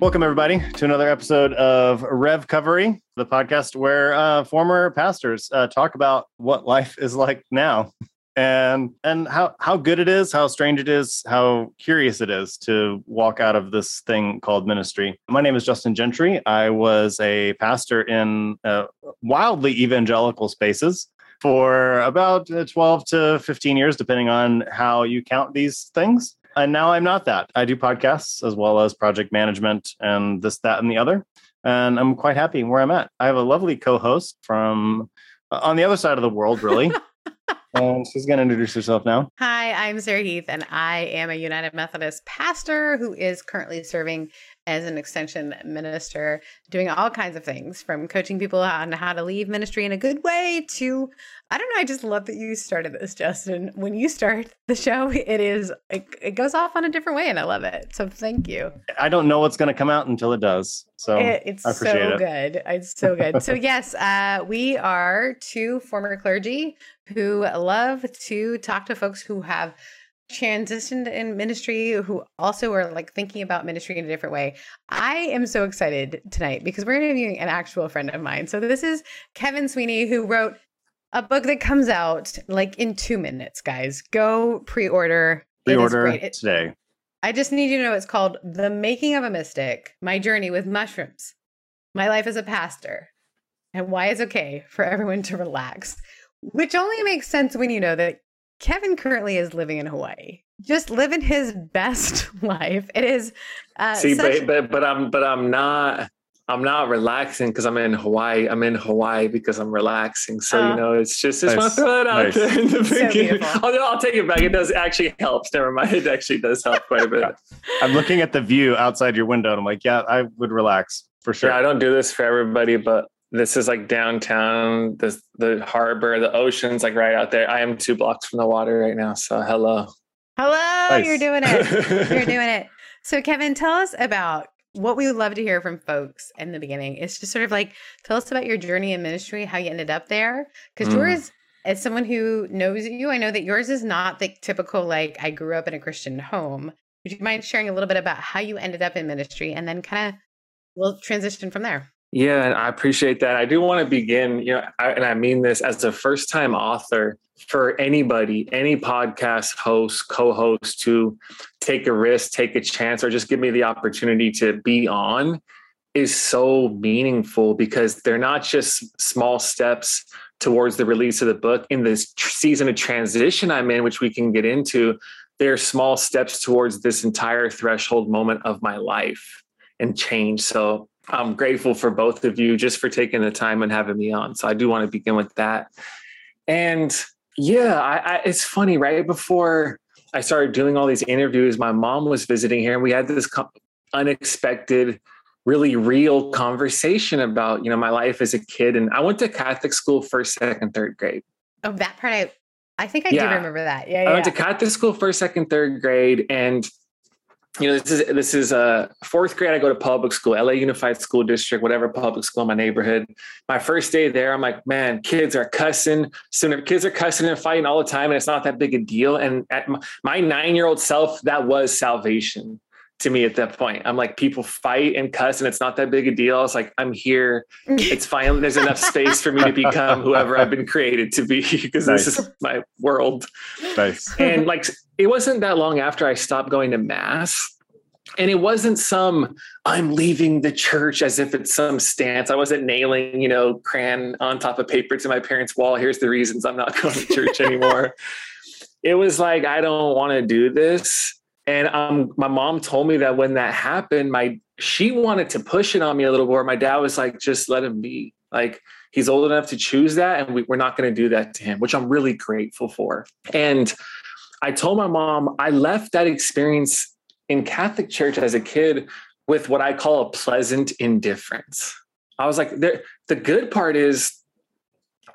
Welcome, everybody, to another episode of REVcovery, the podcast where uh, former pastors uh, talk about what life is like now and and how how good it is, how strange it is, how curious it is to walk out of this thing called ministry. My name is Justin Gentry. I was a pastor in uh, wildly evangelical spaces for about uh, 12 to 15 years, depending on how you count these things and now I'm not that. I do podcasts as well as project management and this, that, and the other. And I'm quite happy where I'm at. I have a lovely co-host from uh, on the other side of the world, really. and she's going to introduce herself now. Hi, I'm Sarah Heath, and I am a United Methodist pastor who is currently serving as an extension minister, doing all kinds of things from coaching people on how to leave ministry in a good way to, I don't know, I just love that you started this, Justin. When you start the show, it is, it, it goes off on a different way, and I love it. So thank you. I don't know what's going to come out until it does. So it, it's so it. good. It's so good. so, yes, uh, we are two former clergy who love to talk to folks who have transitioned in ministry who also are like thinking about ministry in a different way. I am so excited tonight because we're interviewing an actual friend of mine. So this is Kevin Sweeney who wrote a book that comes out like in 2 minutes, guys. Go pre-order. Pre-order today. I just need you to know it's called The Making of a Mystic: My Journey with Mushrooms. My life as a pastor and why it's okay for everyone to relax. Which only makes sense when you know that Kevin currently is living in Hawaii, just living his best life. It is. Uh, See, but, but but I'm but I'm not. I'm not relaxing because I'm in Hawaii. I'm in Hawaii because I'm relaxing. So uh, you know, it's just just nice. want to throw that out nice. there in the so beginning. I'll, I'll, take it back. It does actually helps. Never mind. It actually does help quite a bit. I'm looking at the view outside your window, and I'm like, yeah, I would relax for sure. Yeah, I don't do this for everybody, but this is like downtown, the the harbor, the ocean's like right out there. I am two blocks from the water right now. So hello. Hello, nice. you're doing it. you're doing it. So Kevin, tell us about what we would love to hear from folks in the beginning. It's just sort of like tell us about your journey in ministry, how you ended up there. Because mm. yours, as someone who knows you, I know that yours is not the typical like I grew up in a Christian home. Would you mind sharing a little bit about how you ended up in ministry and then kind of we'll transition from there? Yeah, and I appreciate that. I do want to begin, you know, I, and I mean this as a first time author for anybody, any podcast host, co host to take a risk, take a chance, or just give me the opportunity to be on is so meaningful because they're not just small steps towards the release of the book in this season of transition I'm in, which we can get into. They're small steps towards this entire threshold moment of my life and change. So I'm grateful for both of you just for taking the time and having me on. So I do want to begin with that. And yeah, I, I, it's funny. Right before I started doing all these interviews, my mom was visiting here, and we had this co- unexpected, really real conversation about you know my life as a kid. And I went to Catholic school first, second, third grade. Oh, that part I I think I yeah. do remember that. Yeah, I went to Catholic school first, second, third grade, and you know, this is this is a uh, fourth grade. I go to public school, LA Unified School District, whatever public school in my neighborhood. My first day there, I'm like, man, kids are cussing. Soon, kids are cussing and fighting all the time, and it's not that big a deal. And at my, my nine year old self, that was salvation to me at that point. I'm like, people fight and cuss, and it's not that big a deal. It's like I'm here. It's fine. There's enough space for me to become whoever I've been created to be because nice. this is my world. Nice. And like it wasn't that long after I stopped going to mass. And it wasn't some I'm leaving the church as if it's some stance. I wasn't nailing, you know, crayon on top of paper to my parents' wall. Here's the reasons I'm not going to church anymore. it was like I don't want to do this. And um, my mom told me that when that happened, my she wanted to push it on me a little more. My dad was like, just let him be. Like He's old enough to choose that, and we, we're not going to do that to him, which I'm really grateful for. And I told my mom I left that experience in Catholic church as a kid with what I call a pleasant indifference. I was like, the good part is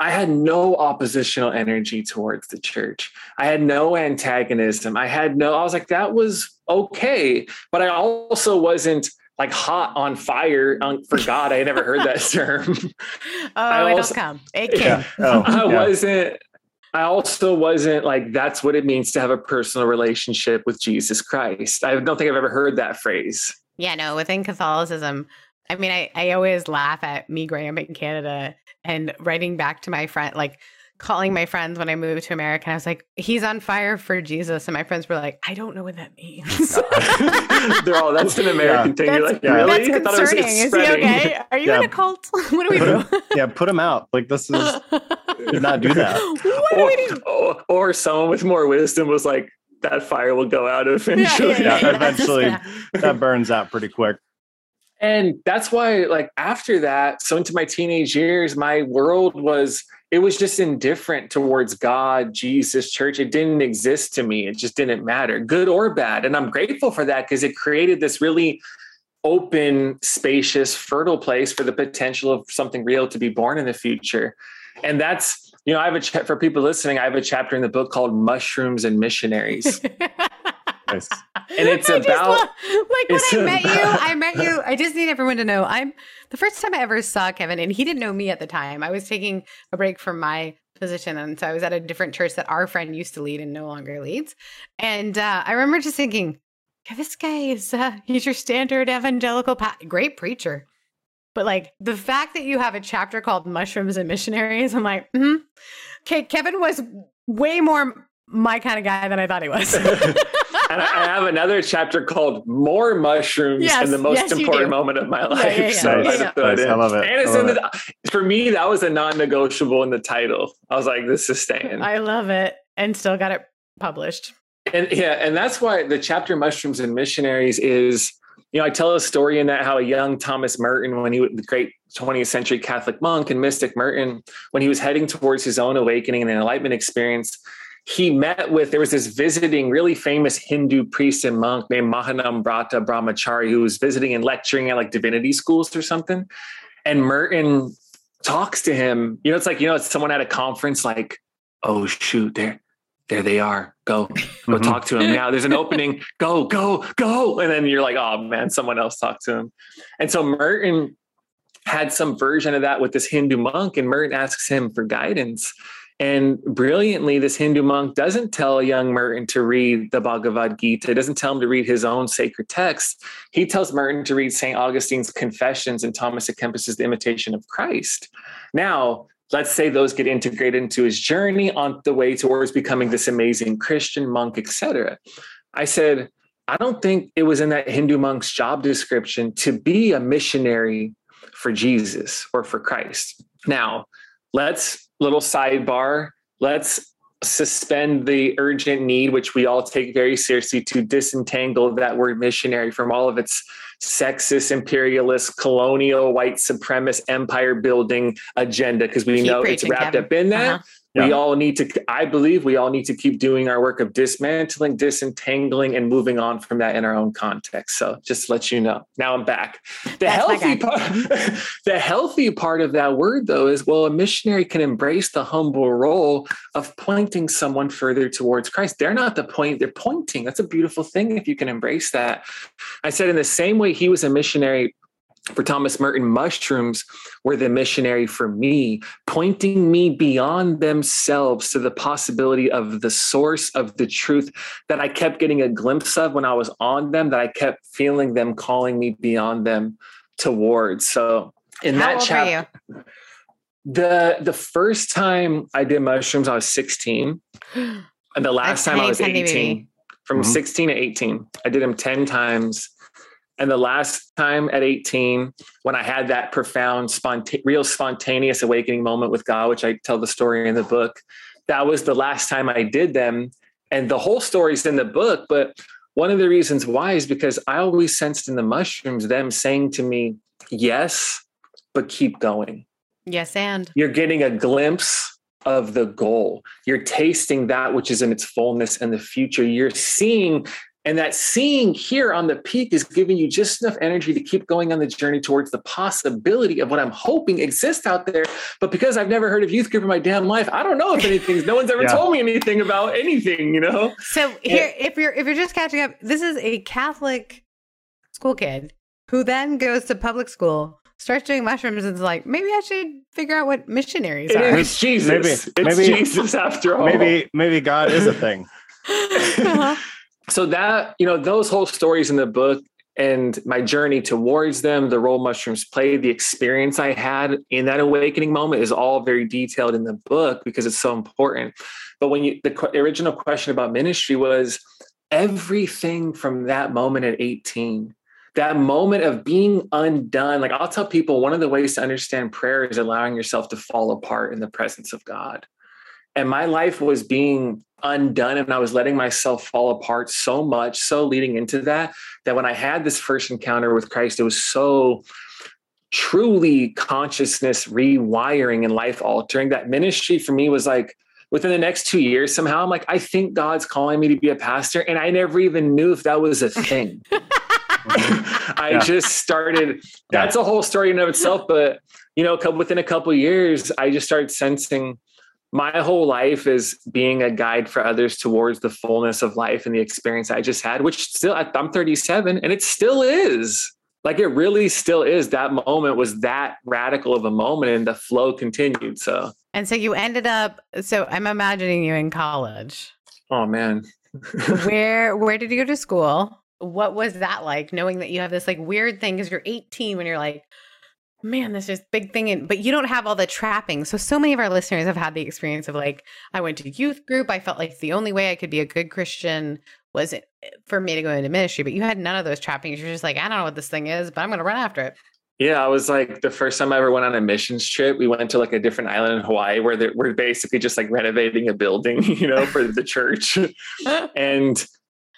I had no oppositional energy towards the church. I had no antagonism. I had no, I was like, that was okay. But I also wasn't like hot on fire on, for God. I had never heard that term. oh, it'll come. It came. Yeah. Oh, I yeah. wasn't, I also wasn't like, that's what it means to have a personal relationship with Jesus Christ. I don't think I've ever heard that phrase. Yeah, no, within Catholicism, I mean, I, I always laugh at me growing up in Canada and writing back to my friend, like calling my friends when I moved to America. I was like, he's on fire for Jesus. And my friends were like, I don't know what that means. They're all, that's an American Yeah. thing. You're that's, like, really? that's I thought it was concerning. Is he okay? Are you Yeah. in a cult? what do we Put do? yeah, put him out. Like this is did not do that. what do or, we do? or, or someone with more wisdom was like, that fire will go out eventually. yeah, that's- eventually. yeah. that burns out pretty quick. And that's why like after that so into my teenage years my world was it was just indifferent towards god jesus church. It didn't exist to me. It just didn't matter good or bad. And i'm grateful for that because it created this really open spacious fertile place for the potential of something real to be born in the future. And that's you know i have a for people listening i have a chapter in the book called mushrooms and missionaries And it's I about love- like when I met you, I met you. I just need everyone to know I'm the first time I ever saw Kevin, and he didn't know me at the time. I was taking a break from my position, and so I was at a different church that our friend used to lead and no longer leads. And uh, I remember just thinking, yeah, this guy is uh, he's your standard evangelical, pa- great preacher. But like the fact that you have a chapter called Mushrooms and Missionaries, I'm like, hmm okay, Kevin was way more my kind of guy than I thought he was. and I I have another chapter called "More Mushrooms" Yes, and the most yes, important moment of my life. yeah, yeah. So Nice. I Yeah, just Nice. in. I love it. And it's in love the, for me, that was a non-negotiable in the title. I was like, "This is staying." I love it, and still got it published. and yeah, and that's why the chapter "Mushrooms and Missionaries" is. You know, I tell a story in that how a young Thomas Merton, when he was the great 20th century Catholic monk and mystic Merton, when he was heading towards his own awakening and enlightenment experience, he met with there was this visiting really famous hindu priest and monk named mahanambrata brahmachari who was visiting and lecturing at like divinity schools or something. And merton talks to him. You know it's like you know it's someone at a conference like oh shoot there there they are. Go go Mhm. talk to him now there's an opening. Go go go. And then you're like oh man someone else talked to him and so merton had some version of that with this hindu monk and merton asks him for guidance and brilliantly, this Hindu monk doesn't tell young Merton to read the Bhagavad Gita, doesn't tell him to read his own sacred text. He tells Merton to read St. Augustine's Confessions and Thomas à Kempis's The Imitation of Christ. Now, let's say those get integrated into his journey on the way towards becoming this amazing Christian monk, etc. I said, I don't think it was in that Hindu monk's job description to be a missionary for Jesus or for Christ. Now, let's little sidebar. Let's suspend the urgent need, which we all take very seriously, to disentangle that word missionary from all of its sexist, imperialist, colonial, white supremacist, empire building agenda, because we Keep know it's wrapped Kevin. up in that. Uh-huh. We all need to, I believe we all need to keep doing our work of dismantling, disentangling, and moving on from that in our own context. So just to let you know. Now I'm back. The That's healthy part, the healthy part of that word though is well, a missionary can embrace the humble role of pointing someone further towards Christ. They're not the point, they're pointing. That's a beautiful thing if you can embrace that. I said in the same way he was a missionary for Thomas Merton, mushrooms were the missionary for me, pointing me beyond themselves to the possibility of the source of the truth that I kept getting a glimpse of when I was on them, that I kept feeling them calling me beyond them towards. So in How that chapter, the the first time I did mushrooms, I was 16. And the last time I was 18, baby. from Mhm. 16 to 18. I did them 10 times. And the last time at 18, when I had that profound, sponta- real spontaneous awakening moment with God, which I tell the story in the book, that was the last time I did them. And the whole story's in the book. But one of the reasons why is because I always sensed in the mushrooms them saying to me, yes, but keep going. Yes, and you're getting a glimpse of the goal. You're tasting that which is in its fullness and the future. You're seeing and that seeing here on the peak is giving you just enough energy to keep going on the journey towards the possibility of what I'm hoping exists out there. But because I've never heard of youth group in my damn life, I don't know if anything. no one's ever yeah. told me anything about anything, you know? So here, if you're if you're just catching up, this is a Catholic school kid who then goes to public school starts doing mushrooms and is like, maybe I should figure out what missionaries it are. It's Jesus. Maybe, it's maybe, Jesus after all. Maybe maybe God is a thing. uh-huh so that you know those whole stories in the book and my journey towards them the role mushrooms played the experience i had in that awakening moment is all very detailed in the book because it's so important. But when you the original question about ministry was everything from that moment at 18 that moment of being undone. Like i'll tell people one of the ways to understand prayer is allowing yourself to fall apart in the presence of god and my life was being undone and I was letting myself fall apart so much, so leading into that, that when I had this first encounter with Christ, it was so truly consciousness rewiring and life altering. That ministry for me was like, within the next two years, somehow I'm like, I think God's calling me to be a pastor. And I never even knew if that was a thing. I yeah. just started, that's yeah. a whole story in of itself. But, you know, within a couple years, I just started sensing my whole life is being a guide for others towards the fullness of life and the experience I just had, which still I'm 37 and it still is. Like it really still is. That moment was that radical of a moment and the flow continued. So, and so you ended up, so I'm imagining you in college. Oh man. where, where did you go to school? What was that like knowing that you have this like weird thing? Cause you're 18 when you're like, man, this is big thing. But you don't have all the trappings. So, so many of our listeners have had the experience of like, I went to youth group. I felt like the only way I could be a good Christian was eh, for me to go into ministry. But you had none of those trappings. You're just like, I don't know what this thing is, but I'm going to run after it. Yeah, I was like the first time I ever went on a missions trip. We went to like a different island in Hawaii where we're basically just like renovating a building, you know, for the church. and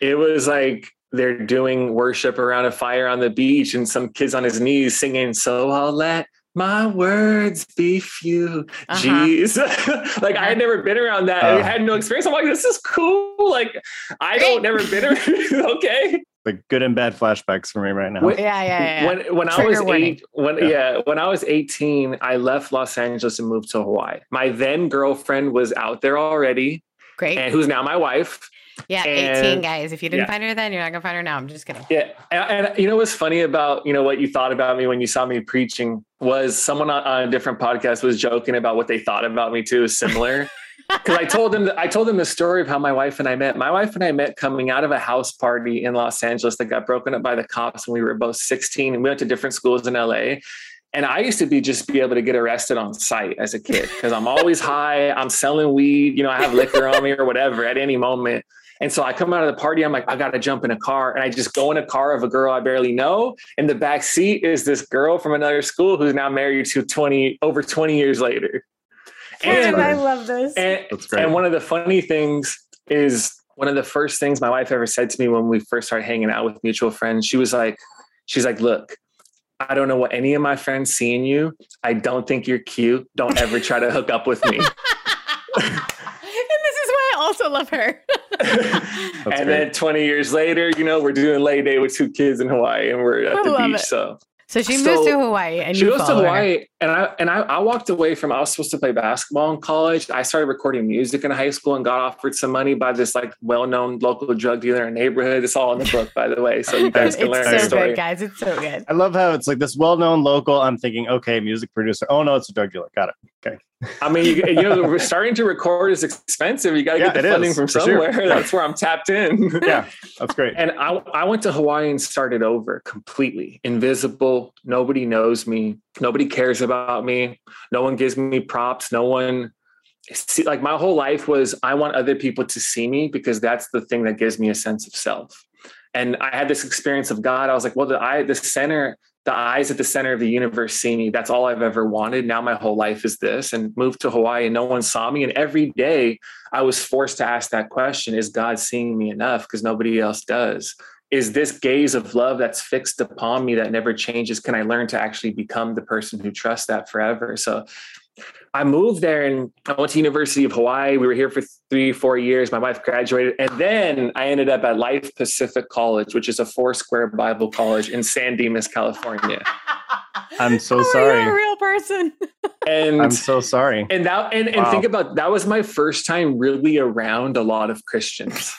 it was like they're doing worship around a fire on the beach and some kids on his knees singing so i'll let my words be few uh-huh. jeez like i had never been around that uh, i had no experience i'm like this is cool like i don't never been around okay like good and bad flashbacks for me right now. When, yeah, yeah, yeah. When when Trigger I was eight, when yeah. yeah. when I was eighteen, I left Los Angeles and moved to Hawaii. My then girlfriend was out there already. Great. And who's now my wife. Yeah, and, 18 guys. If you didn't yeah. find her then, you're not gonna find her now. I'm just kidding. Yeah. And, and, you know what's funny about, you know, what you thought about me when you saw me preaching was someone on, on a different podcast was joking about what they thought about me too, similar. Because I told them I told them the story of how my wife and I met. My wife and I met coming out of a house party in Los Angeles that got broken up by the cops when we were both 16 and we went to different schools in LA. And I used to be just be able to get arrested on sight as a kid because I'm always high. I'm selling weed, you know, I have liquor on me or whatever at any moment. And so I come out of the party, I'm like, I got to jump in a car. And I just go in a car of a girl I barely know. In the back seat is this girl from another school who's now married to 20, over 20 years later. And I love this. And, and one of the funny things is one of the first things my wife ever said to me when we first started hanging out with mutual friends, she was like, she's like, look, I don't know what any of my friends see in you. I don't think you're cute. Don't ever try to hook up with me. And this is why I also love her. and great. then 20 years later, you know, we're doing lay day with two kids in Hawaii and we're at I the beach. It. So so she so moves to Hawaii and she goes to Hawaii her. And I and I, I, walked away from I was supposed to play basketball in college. I started recording music in high school and got offered some money by this like well-known local drug dealer in our neighborhood. It's all in the book, by the way. So you guys can learn so story. Good, guys. It's so good. I love how it's like this well-known local. I'm thinking, okay, music producer. Oh no, it's a drug dealer. Got it. Okay. I mean, you, you know, starting to record is expensive. You got to yeah, get the funding is, from somewhere. Sure. That's where I'm tapped in. yeah, that's great. And I, I went to Hawaii and started over completely invisible. Nobody knows me. Nobody cares about me. No one gives me props. No one see, like my whole life was I want other people to see me because that's the thing that gives me a sense of self. And I had this experience of God. I was like, well, the I the center the eyes at the center of the universe see me. That's all I've ever wanted. Now my whole life is this and moved to Hawaii and no one saw me. And every day I was forced to ask that question Is God seeing me enough? Because nobody else does. Is this gaze of love that's fixed upon me that never changes can i learn to actually become the person who trusts that forever so i moved there and i went to university of hawaii we were here for three four years my wife graduated and then i ended up at life pacific college which is a Foursquare bible college in san dimas california I'm so oh, How sorry. Are a real person? and I'm so sorry. and that and, and Wow. think about that was my first time really around a lot of christians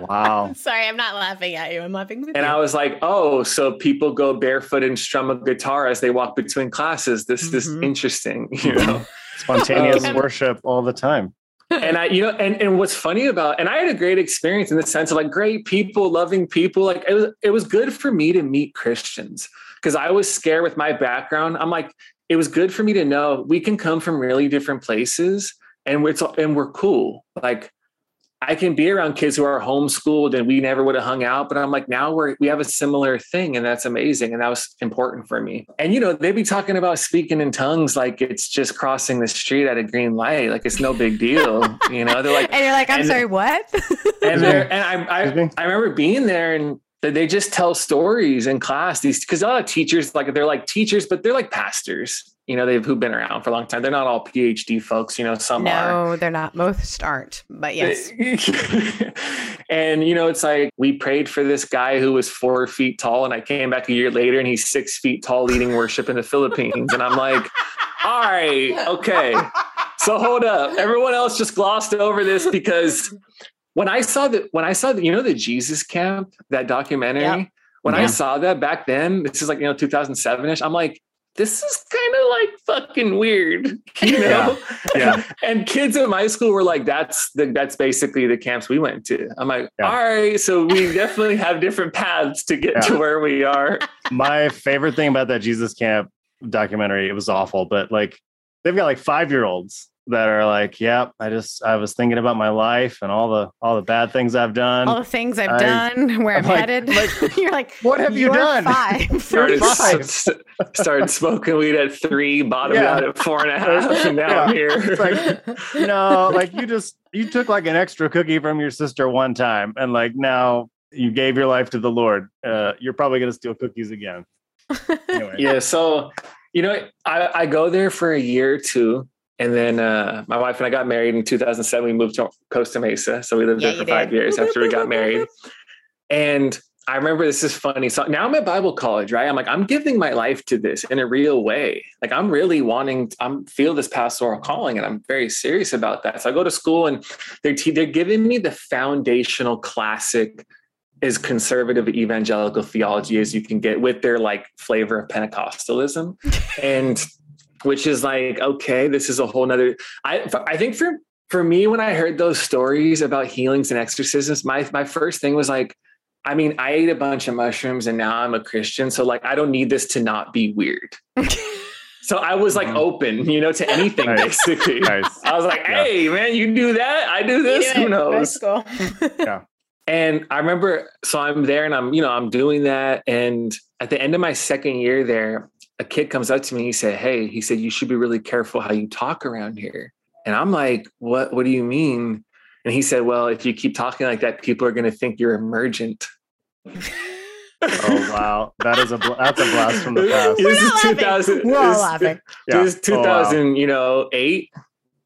Wow. Sorry, I'm not laughing at you. I'm laughing with And you. I was like, oh, so people go barefoot and strum a guitar as they walk between classes. This is Mhm. interesting, you know. Spontaneous Um, worship all the time. and I, you know, and and what's funny about, and I had a great experience in the sense of like great people, loving people. Like it was, it was good for me to meet Christians because I was scared with my background. I'm like, it was good for me to know we can come from really different places, and we're and we're cool. Like I can be around kids who are homeschooled and we never would have hung out, but I'm like, now we're we have a similar thing, and that's amazing, and that was important for me. And you know, they'd be talking about speaking in tongues like it's just crossing the street at a green light, like it's no big deal. you know, they're like, and you're like, I'm and- sorry, what? and they're and I I, I remember being there and they just tell stories in class. These because a lot of teachers like they're like teachers, but they're like pastors. You know, they've who've been around for a long time. They're not all PhD folks. You know, some are. no, they're not. Most aren't. But yes. and you know, it's like we prayed for this guy who was four feet tall, and I came back a year later, and he's six feet tall, leading worship in the Philippines, and I'm like, all right, okay. So hold up, everyone else just glossed over this because when I saw that, when I saw that, you know, the Jesus Camp, that documentary, Yep. when I saw that back then, this is like you know 2007 ish. I'm like. This is kind of like fucking weird, you know. Yeah. and kids at my school were like, "That's the that's basically the camps we went to." I'm like, Yeah. "All right, so we definitely have different paths to get Yeah. to where we are." My favorite thing about that Jesus Camp documentary, it was awful, but like they've got like five year olds that are like, Yep, I just I was thinking about my life and all the all the bad things I've done. All the things I've I- done, where I'm, I'm like- headed. like, you're like, what have you done?" Five. Started, five. s- started smoking weed at three, bottomed Yeah. out at four and a half, and now I'm here. It's like, no, like you just you took like an extra cookie from your sister one time, and like now you gave your life to the Lord. Uh, you're probably gonna steal cookies again. Anyway. yeah so you know I, I go there for a year or two and then uh, my wife and i got married in 2007 we moved to costa mesa so we lived Yeah, there for five did. years after we got married. And i remember this is funny. So now i'm at bible college right? I'm like i'm giving my life to this in a real way. Like i'm really wanting i'm feel this pastoral calling and i'm very serious about that. So i go to school and they're, te- they're giving me the foundational classic as conservative evangelical theology as you can get with their like flavor of Pentecostalism. and which is like, okay, this is a whole nother. I I think for for me, when I heard those stories about healings and exorcisms, my my first thing was like, I mean, I ate a bunch of mushrooms and now I'm a Christian. So like I don't need this to not be weird. so I was like Mhm. open, you know, to anything Nice. basically. Nice. I was like, Yeah. hey man, you do that, I do this, who knows? School. And I remember, so I'm there and I'm, you know, I'm doing that. And at the end of my second year there, a kid comes up to me. He said, Hey, he said, you should be really careful how you talk around here. And I'm like, What, what do you mean? And he said, Well, if you keep talking like that, people are going to think you're emergent. Oh wow, that is a bl- that's a blast from the past. This is 2000. We're all this- laughing. Yeah. This is Oh, wow. 2000, you know, eight.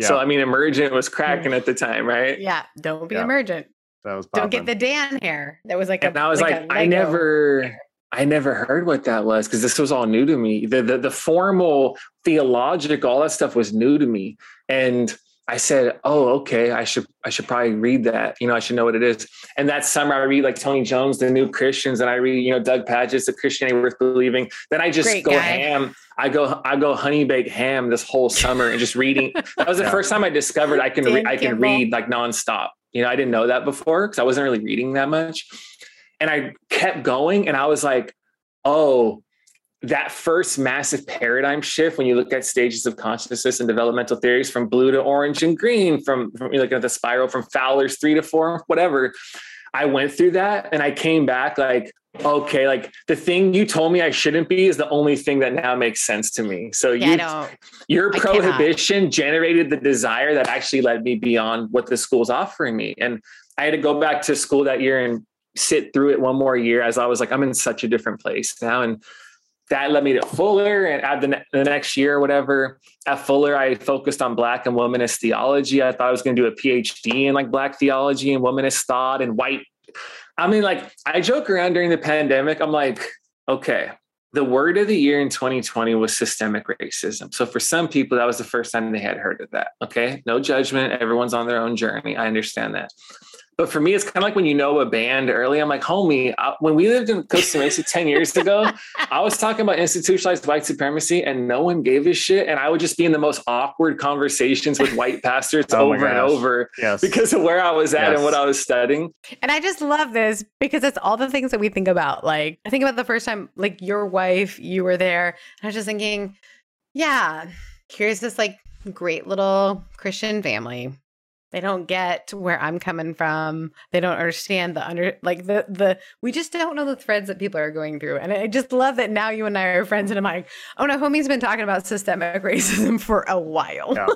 So I mean, emergent was cracking at the time, right? Yeah, don't be Yeah. emergent. That was Don't get the Dan hair. That was like a. and I was like, a I Lego. never, I never heard what that was because this was all new to me. The, the the formal theological, all that stuff was new to me, and I said, "Oh, okay, I should I should probably read that. You know, I should know what it is." And that summer, I read like Tony Jones, The New Christians, and I read you know Doug Pagitt's The Christianity Worth Believing. Then I just Great go guy. ham. I go I go honey baked ham this whole summer and just reading. That was the Yeah. first time I discovered I can re- I can read like nonstop. You know, I didn't know that before because I wasn't really reading that much. And I kept going and I was like, oh, that first massive paradigm shift when you look at stages of consciousness and developmental theories from blue to orange and green, from, from you look at the spiral from Fowler's three to four, whatever. I went through that and I came back like, okay, like the thing you told me I shouldn't be is the only thing that now makes sense to me. So Yeah, you your prohibition generated the desire that actually led me beyond what the school's offering me. And I had to go back to school that year and sit through it one more year as I was like, I'm in such a different place now. And that led me to Fuller and at the, ne- the next year or whatever. At Fuller, I focused on Black and womanist theology. I thought I was going to do a PhD in like Black theology and womanist thought and white. I mean, like, I joke around during the pandemic. I'm like, okay, the word of the year in 2020 was systemic racism. So for some people, that was the first time they had heard of that. Okay. No judgment. Everyone's on their own journey. I understand that. But for me, it's kind of like when you know a band early. I'm like, homie, I, when we lived in Costa Mesa 10 years ago, I was talking about institutionalized white supremacy and no one gave a shit. And I would just be in the most awkward conversations with white pastors oh over and over yes. because of where I was at yes. and what I was studying. And I just love this because it's all the things that we think about. Like, I think about the first time, like, your wife, you were there. And I was just thinking, yeah, here's this like great little Christian family they don't get where I'm coming from. They don't understand the under like the the we just don't know the threads that people are going through. And I just love that now you and I are friends and I'm like, oh no, homie's been talking about systemic racism for a while. Yeah.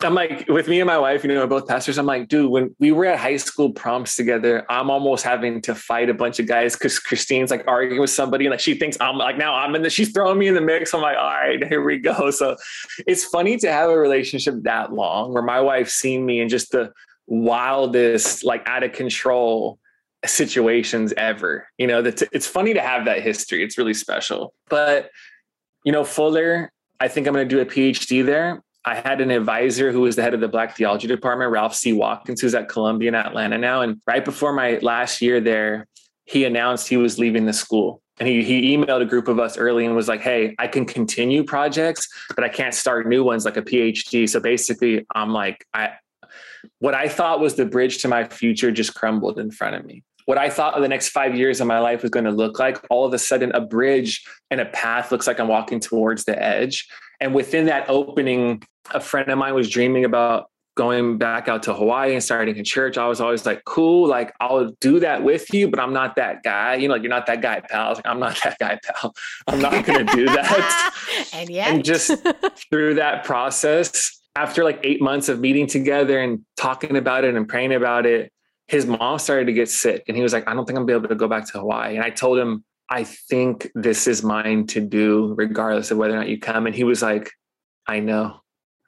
I'm like, with me and my wife, you know, both pastors, I'm like, dude, when we were at high school proms together, I'm almost having to fight a bunch of guys because Christine's like arguing with somebody and like she thinks I'm like, now I'm in the, she's throwing me in the mix. I'm like, all right, here we go. So it's funny to have a relationship that long where my wife's seen me in just the wildest, like out of control situations ever. You know, that it's funny to have that history. It's really special. But, you know, Fuller, I think I'm going to do a PhD there. I had an advisor who was the head of the Black Theology Department, Ralph C. Watkins, who's at Columbia in Atlanta now. And right before my last year there, he announced he was leaving the school. And he, he emailed a group of us early and was like, hey, I can continue projects, but I can't start new ones like a PhD. So basically, I'm like, I, what I thought was the bridge to my future just crumbled in front of me. What I thought the next five years of my life was going to look like, all of a sudden, a bridge and a path looks like I'm walking towards the edge. And within that opening, a friend of mine was dreaming about going back out to Hawaii and starting a church. I was always like, cool, like I'll do that with you, but I'm not that guy. You know, like you're not that guy, pal. Like, I'm not that guy, pal. I'm not going to do that. and yet, and just through that process, after like eight months of meeting together and talking about it and praying about it, his mom started to get sick, and he was like, I don't think I'm gonna be able to go back to Hawaii. And I told him, I think this is mine to do, regardless of whether or not you come. And he was like, I know.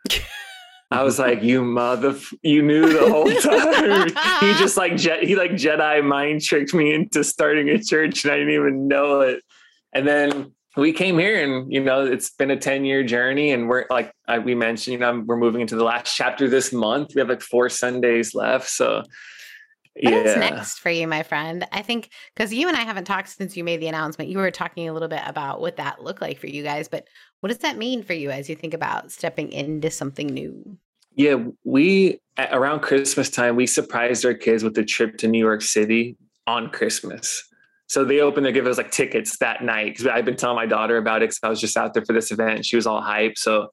I was like, you mother, you knew the whole time. he just like, Je- he like Jedi mind tricked me into starting a church and I didn't even know it. And then we came here and, you know, it's been a 10 year journey and we're like, we mentioned, you know, we're moving into the last chapter this month. We have like four Sundays left. So What's yeah. next for you, my friend? I think because you and I haven't talked since you made the announcement. You were talking a little bit about what that looked like for you guys, but what does that mean for you as you think about stepping into something new? Yeah, we around Christmas time we surprised our kids with a trip to New York City on Christmas. So they opened their give us like tickets that night because I've been telling my daughter about it because I was just out there for this event. She was all hyped. So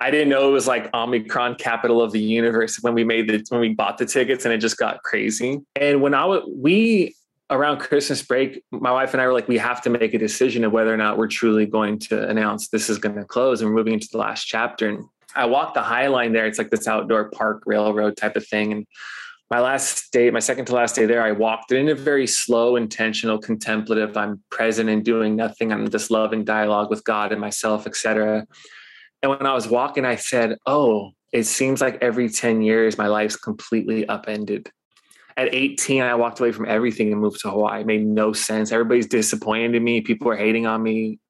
I didn't know it was like Omicron capital of the universe when we made the when we bought the tickets and it just got crazy. And when I was we around Christmas break, my wife and I were like, we have to make a decision of whether or not we're truly going to announce this is going to close and we're moving into the last chapter. And I walked the High Line there. It's like this outdoor park railroad type of thing. And my last day, my second to last day there, I walked in a very slow, intentional, contemplative. I'm present and doing nothing. I'm just loving dialogue with God and myself, etc. And when I was walking, I said, Oh, it seems like every 10 years my life's completely upended. At 18, I walked away from everything and moved to Hawaii. It made no sense. Everybody's disappointed in me. People are hating on me.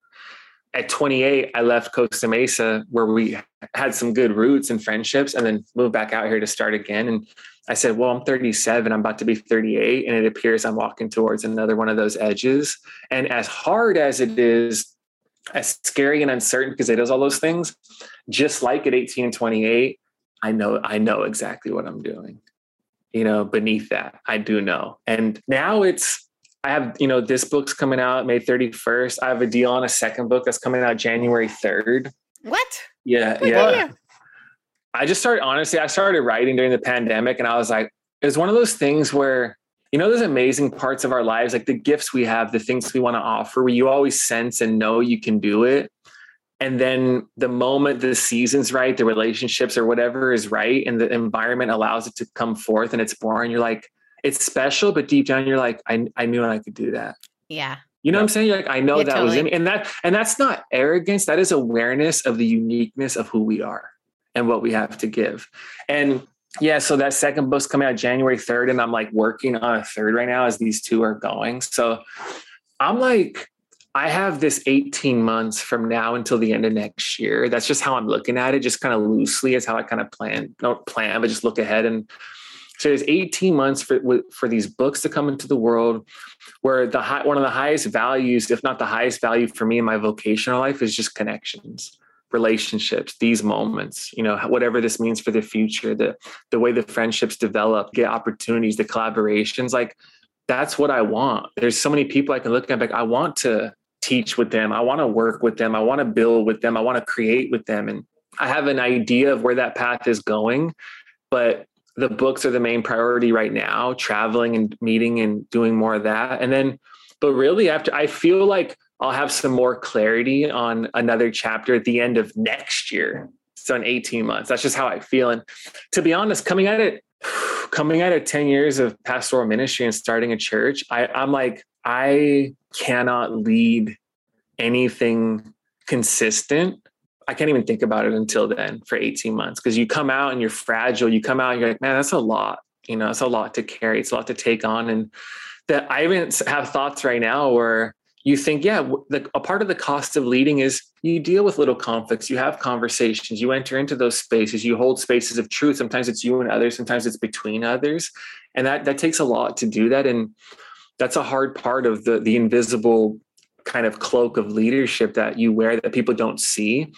At 28, I left Costa Mesa where we had some good roots and friendships and then moved back out here to start again. And I said, Well, I'm 37, I'm about to be 38. And it appears I'm walking towards another one of those edges. And as hard as it is as scary and uncertain because it does all those things. Just like at 18 and 28, I know I know exactly what I'm doing. You know, beneath that, I do know. And now it's I have, you know, this book's coming out May 31st. I have a deal on a second book that's coming out January 3rd. What? Yeah, what yeah. I just started honestly, I started writing during the pandemic and I was like, it was one of those things where you know those amazing parts of our lives like the gifts we have the things we want to offer where you always sense and know you can do it and then the moment the season's right the relationships or whatever is right and the environment allows it to come forth and it's born you're like it's special, but deep down you're like, I, I knew I could do that. Yeah. You know what I'm saying? You're like, I know Yeah, that was in me. And that and that's not arrogance. That is awareness of the uniqueness of who we are and what we have to give. And yeah, so that second book's coming out January 3rd, and I'm like working on a third right now as these two are going. So I'm like, I have this 18 months from now until the end of next year. That's just how I'm looking at it, just kind of loosely is how I kind of plan, don't plan, but just look ahead. And so there's 18 months for for these books to come into the world where the high, one of the highest values, if not the highest value for me in my vocational life, is just connections, relationships, these moments. You know, whatever this means for the future, the the way the friendships develop, get opportunities, the collaborations. Like that's what I want. There's so many people I can look at, like I want to teach with them, I want to work with them, I want to build with them, I want to create with them, and I have an idea of where that path is going, but the books are the main priority right now traveling and meeting and doing more of that and then but really after i feel like i'll have some more clarity on another chapter at the end of next year so in 18 months that's just how i feel and to be honest coming at it coming out of 10 years of pastoral ministry and starting a church I, i'm like i cannot lead anything consistent I can't even think about it until then for 18 months because you come out and you're fragile. You come out and you're like, man, that's a lot. You know, it's a lot to carry. It's a lot to take on. And that I even have thoughts right now where you think, yeah, the, a part of the cost of leading is you deal with little conflicts. You have conversations. You enter into those spaces. You hold spaces of truth. Sometimes it's you and others. Sometimes it's between others, and that that takes a lot to do that. And that's a hard part of the the invisible kind of cloak of leadership that you wear that people don't see.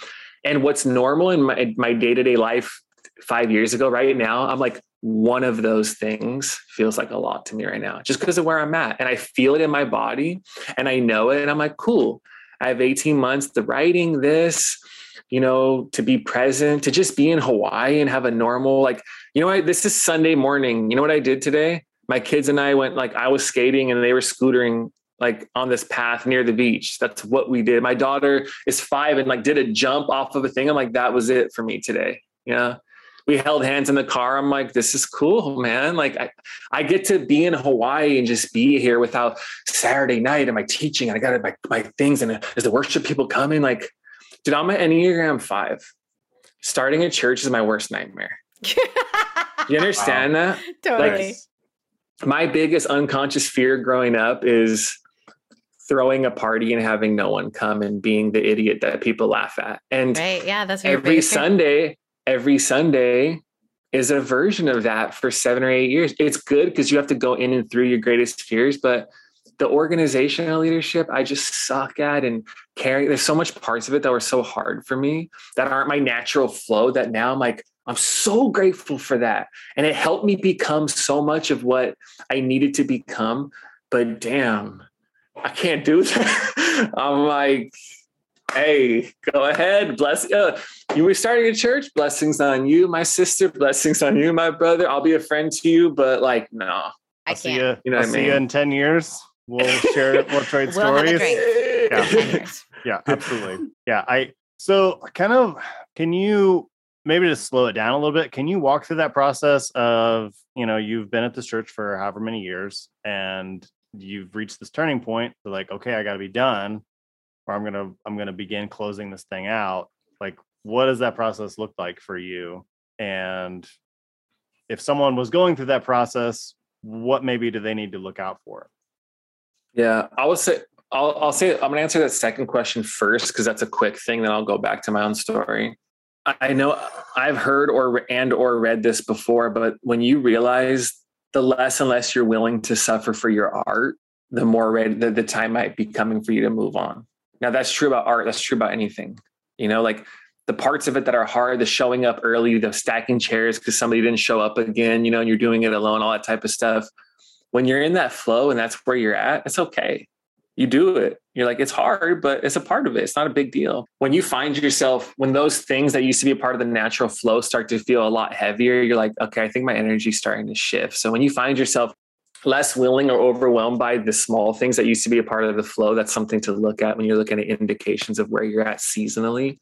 And what's normal in my, my day-to-day life five years ago, right now, I'm like, one of those things feels like a lot to me right now, just because of where I'm at. And I feel it in my body and I know it. And I'm like, cool. I have 18 months to writing this, you know, to be present, to just be in Hawaii and have a normal, like, you know what? This is Sunday morning. You know what I did today? My kids and I went, like, I was skating and they were scootering like on this path near the beach. That's what we did. My daughter is five and like did a jump off of a thing. I'm like, that was it for me today. Yeah. We held hands in the car. I'm like, this is cool, man. Like I, I get to be in Hawaii and just be here without Saturday night and my teaching. And I got my, my things. And as the worship people coming, like, dude, I'm an Enneagram five. Starting a church is my worst nightmare. You understand wow. that? Totally. Like, my biggest unconscious fear growing up is throwing a party and having no one come and being the idiot that people laugh at. And right, yeah, that's every Sunday, every Sunday is a version of that for seven or eight years. It's good because you have to go in and through your greatest fears, but the organizational leadership I just suck at and carry. There's so much parts of it that were so hard for me that aren't my natural flow that now I'm like, I'm so grateful for that. And it helped me become so much of what I needed to become. But damn, I can't do that. I'm like, hey, go ahead. Bless uh, you. Were starting a church. Blessings on you, my sister. Blessings on you, my brother. I'll be a friend to you, but like, no. I I'll can't. see you. You know I'll what see mean? you in ten years. We'll share. We'll trade We'll have a stories. drink. Yeah. Yeah, absolutely. Yeah, I so kind of can you maybe just slow it down a little bit? Can you walk through that process of you know you've been at this church for however many years and you've reached this turning point. So like, okay, I got to be done, or I'm gonna I'm gonna begin closing this thing out. Like, what does that process look like for you? And if someone was going through that process, what maybe do they need to look out for? Yeah, I would say I'll, I'll say I'm to answer that second question first because that's a quick thing. Then I'll go back to my own story. I, I know I've heard or and or read this before, but when you realize the less and less you're willing to suffer for your art, the more ready the, the time might be coming for you to move on. Now that's true about art. That's true about anything. You know, like the parts of it that are hard, the showing up early, the stacking chairs because somebody didn't show up again, you know, and you're doing it alone, all that type of stuff. When you're in that flow and that's where you're at, it's okay. You do it. You're like, it's hard, but it's a part of it. It's not a big deal. When you find yourself, when those things that used to be a part of the natural flow start to feel a lot heavier, you're like, okay, I think my energy's starting to shift. So when you find yourself less willing or overwhelmed by the small things that used to be a part of the flow, that's something to look at when you're looking at indications of where you're at seasonally.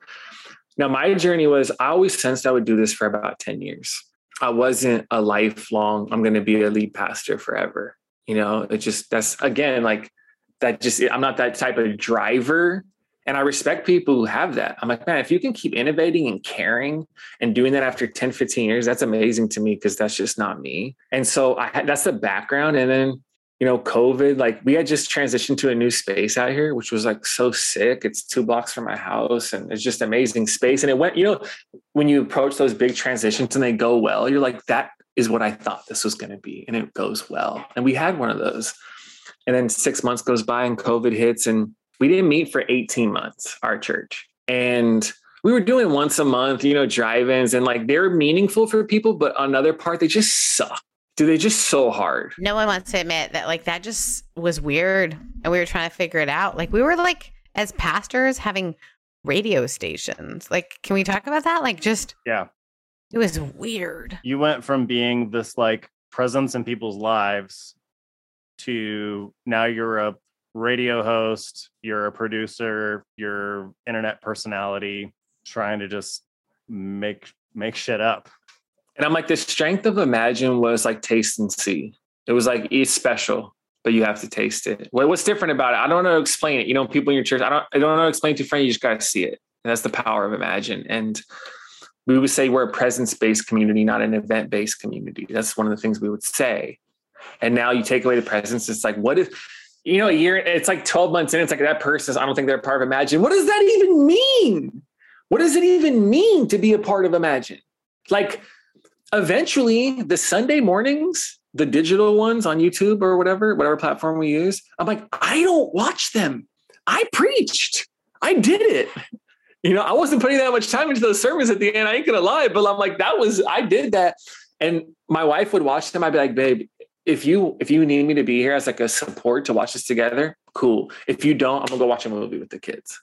Now, my journey was I always sensed I would do this for about 10 years. I wasn't a lifelong, I'm going to be a lead pastor forever. You know, it just, that's again, like that just, I'm not that type of driver. And I respect people who have that. I'm like, man, if you can keep innovating and caring and doing that after 10, 15 years, that's amazing to me because that's just not me. And so I that's the background. And then you know, COVID, like we had just transitioned to a new space out here, which was like so sick. It's two blocks from my house and it's just amazing space. And it went, you know, when you approach those big transitions and they go well, you're like, that is what I thought this was going to be. And it goes well. And we had one of those. And then six months goes by and COVID hits and we didn't meet for 18 months, our church. And we were doing once a month, you know, drive-ins and like they're meaningful for people, but another part, they just suck do they just so hard? No one wants to admit that like that just was weird and we were trying to figure it out. Like we were like as pastors having radio stations. Like can we talk about that? Like just Yeah. It was weird. You went from being this like presence in people's lives to now you're a radio host, you're a producer, you're internet personality trying to just make make shit up. And I'm like, the strength of Imagine was like taste and see. It was like it's special, but you have to taste it. what's different about it? I don't know to explain it. You know, people in your church, I don't I don't know to explain to friends. You just gotta see it. And that's the power of Imagine. And we would say we're a presence-based community, not an event-based community. That's one of the things we would say. And now you take away the presence. It's like, what if you know, a year, it's like 12 months in, it's like that person, I don't think they're part of Imagine. What does that even mean? What does it even mean to be a part of Imagine? Like, eventually the Sunday mornings, the digital ones on YouTube or whatever, whatever platform we use, I'm like, I don't watch them. I preached. I did it. You know, I wasn't putting that much time into those sermons at the end. I ain't gonna lie, but I'm like, that was I did that. And my wife would watch them. I'd be like, babe, if you if you need me to be here as like a support to watch this together, cool. If you don't, I'm gonna go watch a movie with the kids.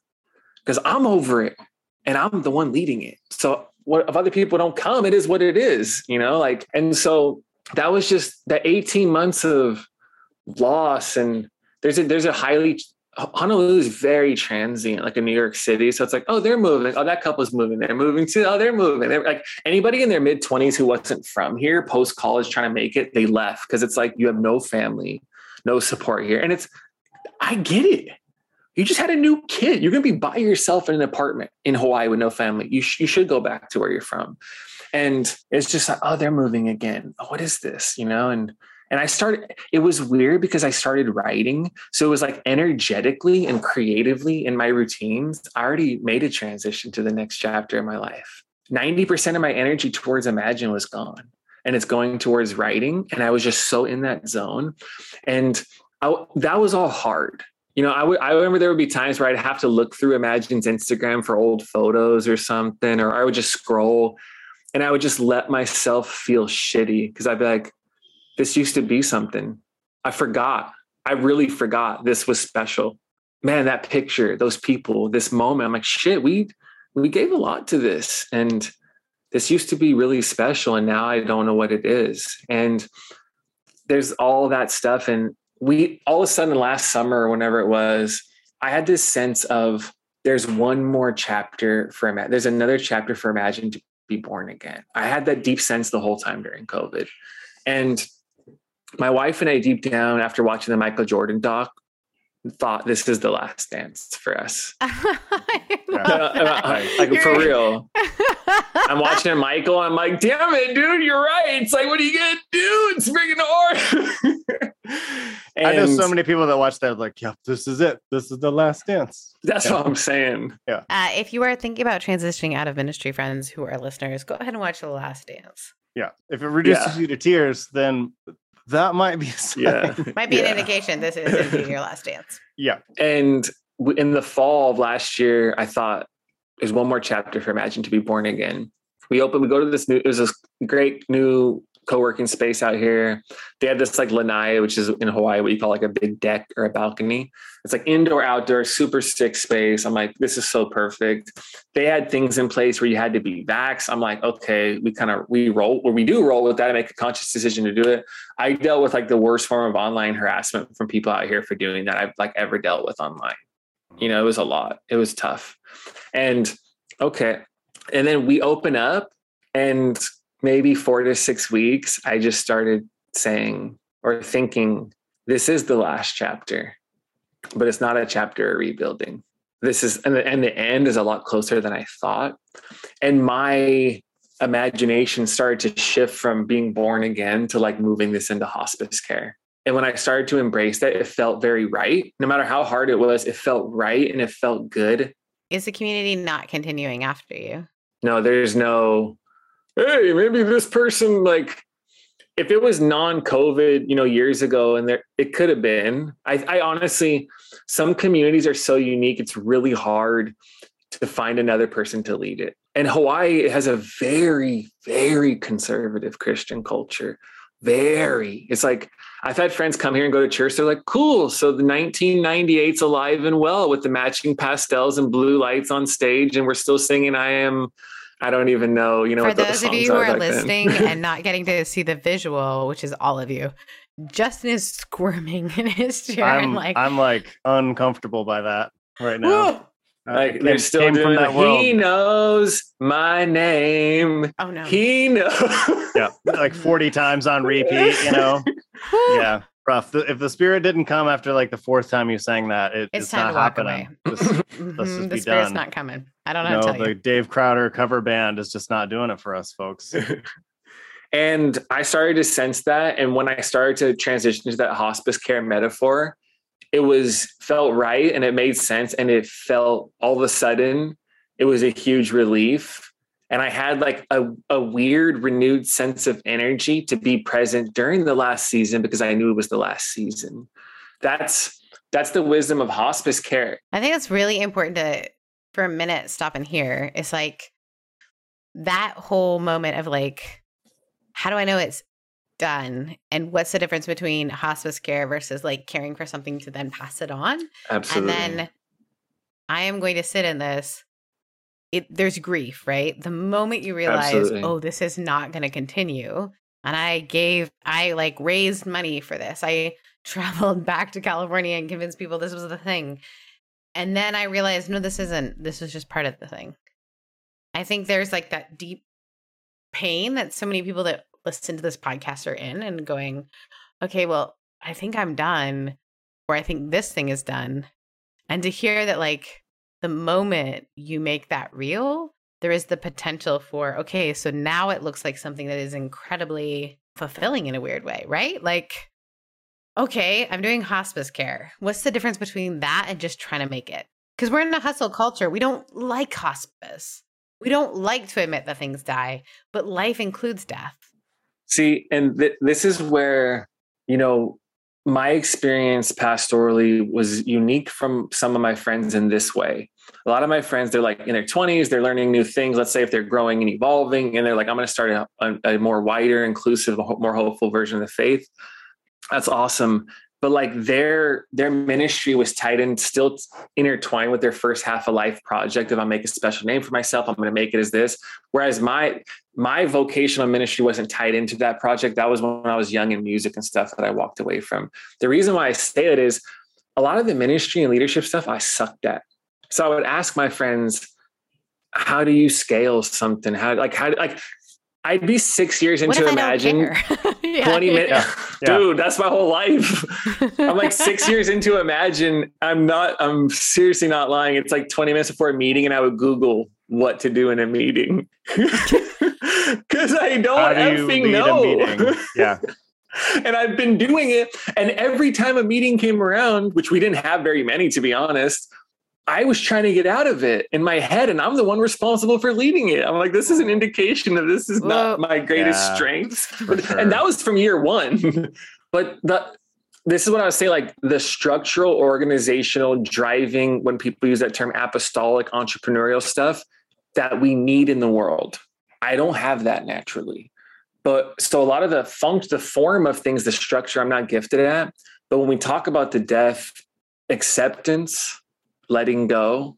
Because I'm over it and I'm the one leading it. So what if other people don't come, it is what it is, you know, like, and so that was just the 18 months of loss. And there's a, there's a highly, Honolulu is very transient, like in New York City. So it's like, oh, they're moving. Oh, that couple's moving. They're moving too. Oh, they're moving. They're like anybody in their mid 20s who wasn't from here, post college, trying to make it, they left because it's like you have no family, no support here. And it's, I get it you just had a new kid. You're going to be by yourself in an apartment in Hawaii with no family. You, sh- you should go back to where you're from. And it's just like, oh, they're moving again. Oh, what is this? You know, and and I started, it was weird because I started writing. So it was like energetically and creatively in my routines, I already made a transition to the next chapter in my life. 90% of my energy towards Imagine was gone and it's going towards writing. And I was just so in that zone. And I, that was all hard you know, I, w- I remember there would be times where I'd have to look through Imagine's Instagram for old photos or something, or I would just scroll and I would just let myself feel shitty because I'd be like, this used to be something. I forgot. I really forgot this was special. Man, that picture, those people, this moment, I'm like, shit, we we gave a lot to this. And this used to be really special. And now I don't know what it is. And there's all that stuff. And we all of a sudden last summer or whenever it was, I had this sense of there's one more chapter for Imagine. There's another chapter for Imagine to be born again. I had that deep sense the whole time during COVID. And my wife and I, deep down, after watching the Michael Jordan doc, thought this is the last dance for us. like for real. I'm watching Michael. I'm like, damn it, dude, you're right. It's like, what are you gonna do? It's freaking hard. I know so many people that watch that like, yeah, this is it. This is the last dance. That's yeah. what I'm saying. Yeah. Uh, if you are thinking about transitioning out of ministry, friends who are listeners, go ahead and watch The Last Dance. Yeah. If it reduces yeah. you to tears, then that might be yeah. might be yeah. an indication this is your last dance. Yeah. And in the fall of last year i thought there's one more chapter for imagine to be born again. We open we go to this new it was this great new co-working space out here. They had this like lanai, which is in Hawaii, what you call like a big deck or a balcony. It's like indoor, outdoor, super sick space. I'm like, this is so perfect. They had things in place where you had to be vax. I'm like, okay, we kind of we roll where we do roll with that and make a conscious decision to do it. I dealt with like the worst form of online harassment from people out here for doing that I've like ever dealt with online. You know, it was a lot. It was tough. And okay. And then we open up and maybe four to six weeks, I just started saying or thinking, this is the last chapter, but it's not a chapter of rebuilding. This is, and the, and the end is a lot closer than I thought. And my imagination started to shift from being born again to like moving this into hospice care. And when I started to embrace that, it felt very right. No matter how hard it was, it felt right and it felt good. Is the community not continuing after you? No, there's no, hey, maybe this person like if it was non-COVID, you know, years ago, and there it could have been. I, I honestly, some communities are so unique; it's really hard to find another person to lead it. And Hawaii has a very, very conservative Christian culture. Very. It's like I've had friends come here and go to church. They're like, cool. So the 1998's alive and well with the matching pastels and blue lights on stage. And we're still singing I am I don't even know, you know. For those, those of you who are listening and not getting to see the visual, which is all of you, Justin is squirming in his chair. I'm and like, I'm like uncomfortable by that right now. Uh, like they're still doing that. He knows my name. Oh no, he knows. yeah, like forty times on repeat. You know. yeah, rough. If the spirit didn't come after like the fourth time you sang that, it, it's, it's not happening. Just, mm-hmm. the spirit's done. not coming. I don't know. No, the you. Dave Crowder cover band is just not doing it for us, folks. and I started to sense that, and when I started to transition to that hospice care metaphor, it was felt right and it made sense, and it felt all of a sudden it was a huge relief and I had like a, a weird renewed sense of energy to be present during the last season because I knew it was the last season. That's that's the wisdom of hospice care. I think it's really important to for a minute stop and hear. It's like that whole moment of like, how do I know it's done? And what's the difference between hospice care versus like caring for something to then pass it on? Absolutely. And then I am going to sit in this it there's grief, right? The moment you realize, Absolutely. oh, this is not going to continue, and I gave, I like raised money for this. I traveled back to California and convinced people this was the thing, and then I realized, no, this isn't. This is just part of the thing. I think there's like that deep pain that so many people that listen to this podcast are in, and going, okay, well, I think I'm done, or I think this thing is done, and to hear that like the moment you make that real, there is the potential for, okay, so now it looks like something that is incredibly fulfilling in a weird way, right? Like, okay, I'm doing hospice care. What's the difference between that and just trying to make it? Because we're in a hustle culture. We don't like hospice. We don't like to admit that things die, but life includes death. See, and th- this is where, you know, my experience pastorally was unique from some of my friends in this way. A lot of my friends, they're like in their 20s, they're learning new things. Let's say if they're growing and evolving, and they're like, I'm going to start a, a, more wider, inclusive, more hopeful version of the faith. That's awesome but like their their ministry was tied and still intertwined with their first half of life project if i make a special name for myself. I'm going to make it as this. Whereas my my vocational ministry wasn't tied into that project. That was when i was young in music and stuff that i walked away from. The reason why i say that is a lot of the ministry and leadership stuff i sucked at. So i would ask my friends how do you scale something? How like how like I'd be six years into Imagine yeah. 20 minutes. Yeah. Yeah. Dude, that's my whole life. I'm like six years into Imagine. I'm not, I'm seriously not lying. It's like 20 minutes before a meeting, and I would Google what to do in a meeting. Because I don't do effing know. Yeah. and I've been doing it. And every time a meeting came around, which we didn't have very many, to be honest, I was trying to get out of it in my head, and I'm the one responsible for leading it. I'm like, this is an oh. indication that this is not my greatest yeah, strength. Sure. And that was from year one. but the this is what I would say like the structural, organizational, driving, when people use that term apostolic entrepreneurial stuff that we need in the world. I don't have that naturally. But so a lot of the funk, the form of things, the structure I'm not gifted at. But when we talk about the death, acceptance, letting go,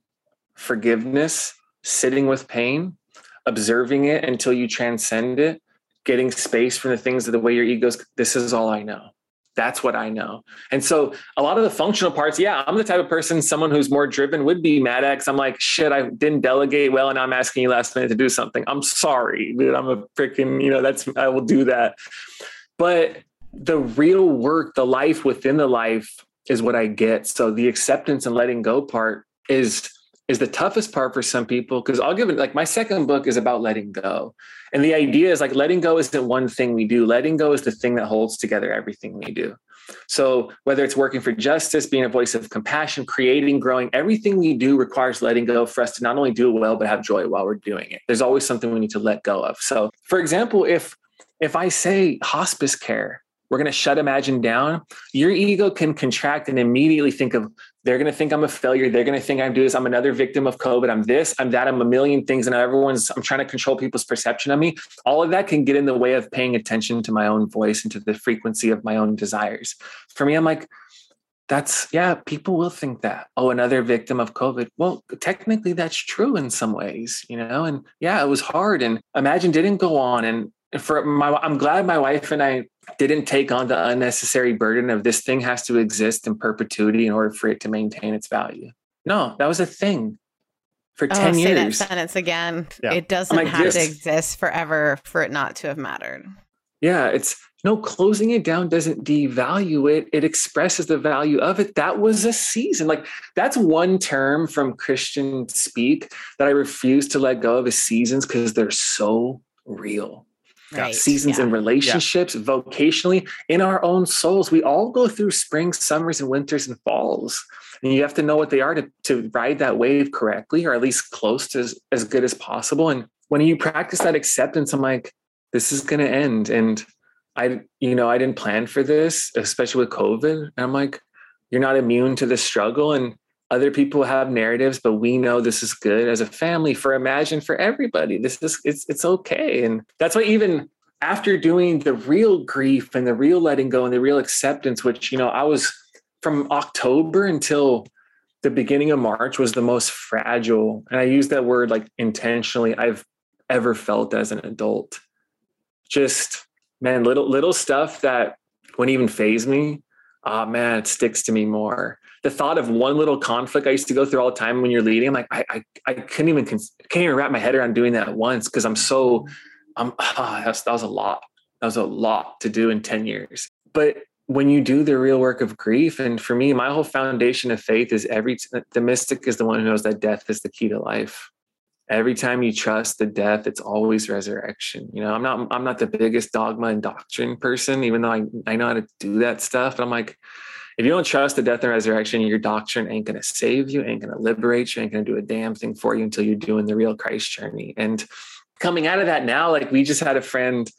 forgiveness, sitting with pain, observing it until you transcend it, getting space from the things of the way your ego's, this is all I know. That's what I know. And so a lot of the functional parts, yeah, I'm the type of person, someone who's more driven would be mad at. I'm like, shit, I didn't delegate well and I'm asking you last minute to do something. I'm sorry, dude. I'm a freaking, you know, that's, I will do that. But the real work, the life within the life is what I get. So the acceptance and letting go part is is the toughest part for some people because I'll give it like my second book is about letting go. And the idea is like letting go isn't one thing we do. Letting go is the thing that holds together everything we do. So whether it's working for justice, being a voice of compassion, creating, growing, everything we do requires letting go for us to not only do it well, but have joy while we're doing it. There's always something we need to let go of. So for example, if if I say hospice care, we're going to shut Imagine down, your ego can contract and immediately think of they're going to think I'm a failure. They're going to think I'm doing this. I'm another victim of COVID. I'm this, I'm that, I'm a million things. And everyone's, I'm trying to control people's perception of me. All of that can get in the way of paying attention to my own voice and to the frequency of my own desires. For me, I'm like, that's, yeah, people will think that. Oh, another victim of COVID. Well, technically, that's true in some ways, you know? And yeah, it was hard. And Imagine didn't go on. And for my i'm glad my wife and i didn't take on the unnecessary burden of this thing has to exist in perpetuity in order for it to maintain its value. No that was a thing for oh, 10 say years. that sentence again. Yeah. it doesn't like, have to exist forever for it not to have mattered. Yeah it's no closing it down doesn't devalue it. It expresses the value of it. That was a season. Like that's one term from christian speak that i refuse to let go of is seasons because they're so real right. seasons yeah. in relationships, yeah. vocationally, in our own souls. We all go through springs, summers, and winters and falls. And you have to know what they are to, to ride that wave correctly, or at least close to as, as good as possible. And when you practice that acceptance, I'm like, this is going to end. And I, you know, I didn't plan for this, especially with COVID. And I'm like, you're not immune to the struggle. And other people have narratives but we know this is good as a family for imagine for everybody. This is it's it's okay. And that's why even after doing the real grief and the real letting go and the real acceptance which you know i was from october until the beginning of march was the most fragile. And i use that word like intentionally i've ever felt as an adult. Just man little little stuff that wouldn't even phase me oh, man it sticks to me more the thought of one little conflict I used to go through all the time when you're leading, I'm like, I, I, I couldn't even, can't even wrap my head around doing that once. Cause I'm so, I'm, ah, was, that was a lot. That was a lot to do in 10 years. But when you do the real work of grief, and for me, my whole foundation of faith is every, the mystic is the one who knows that death is the key to life every time you trust the death it's always resurrection you know i'm not i'm not the biggest dogma and doctrine person even though i, I know how to do that stuff but i'm like if you don't trust the death and resurrection, your doctrine ain't going to save you, ain't going to liberate you, ain't going to do a damn thing for you until you're doing the real Christ journey. And coming out of that now, like we just had a friend,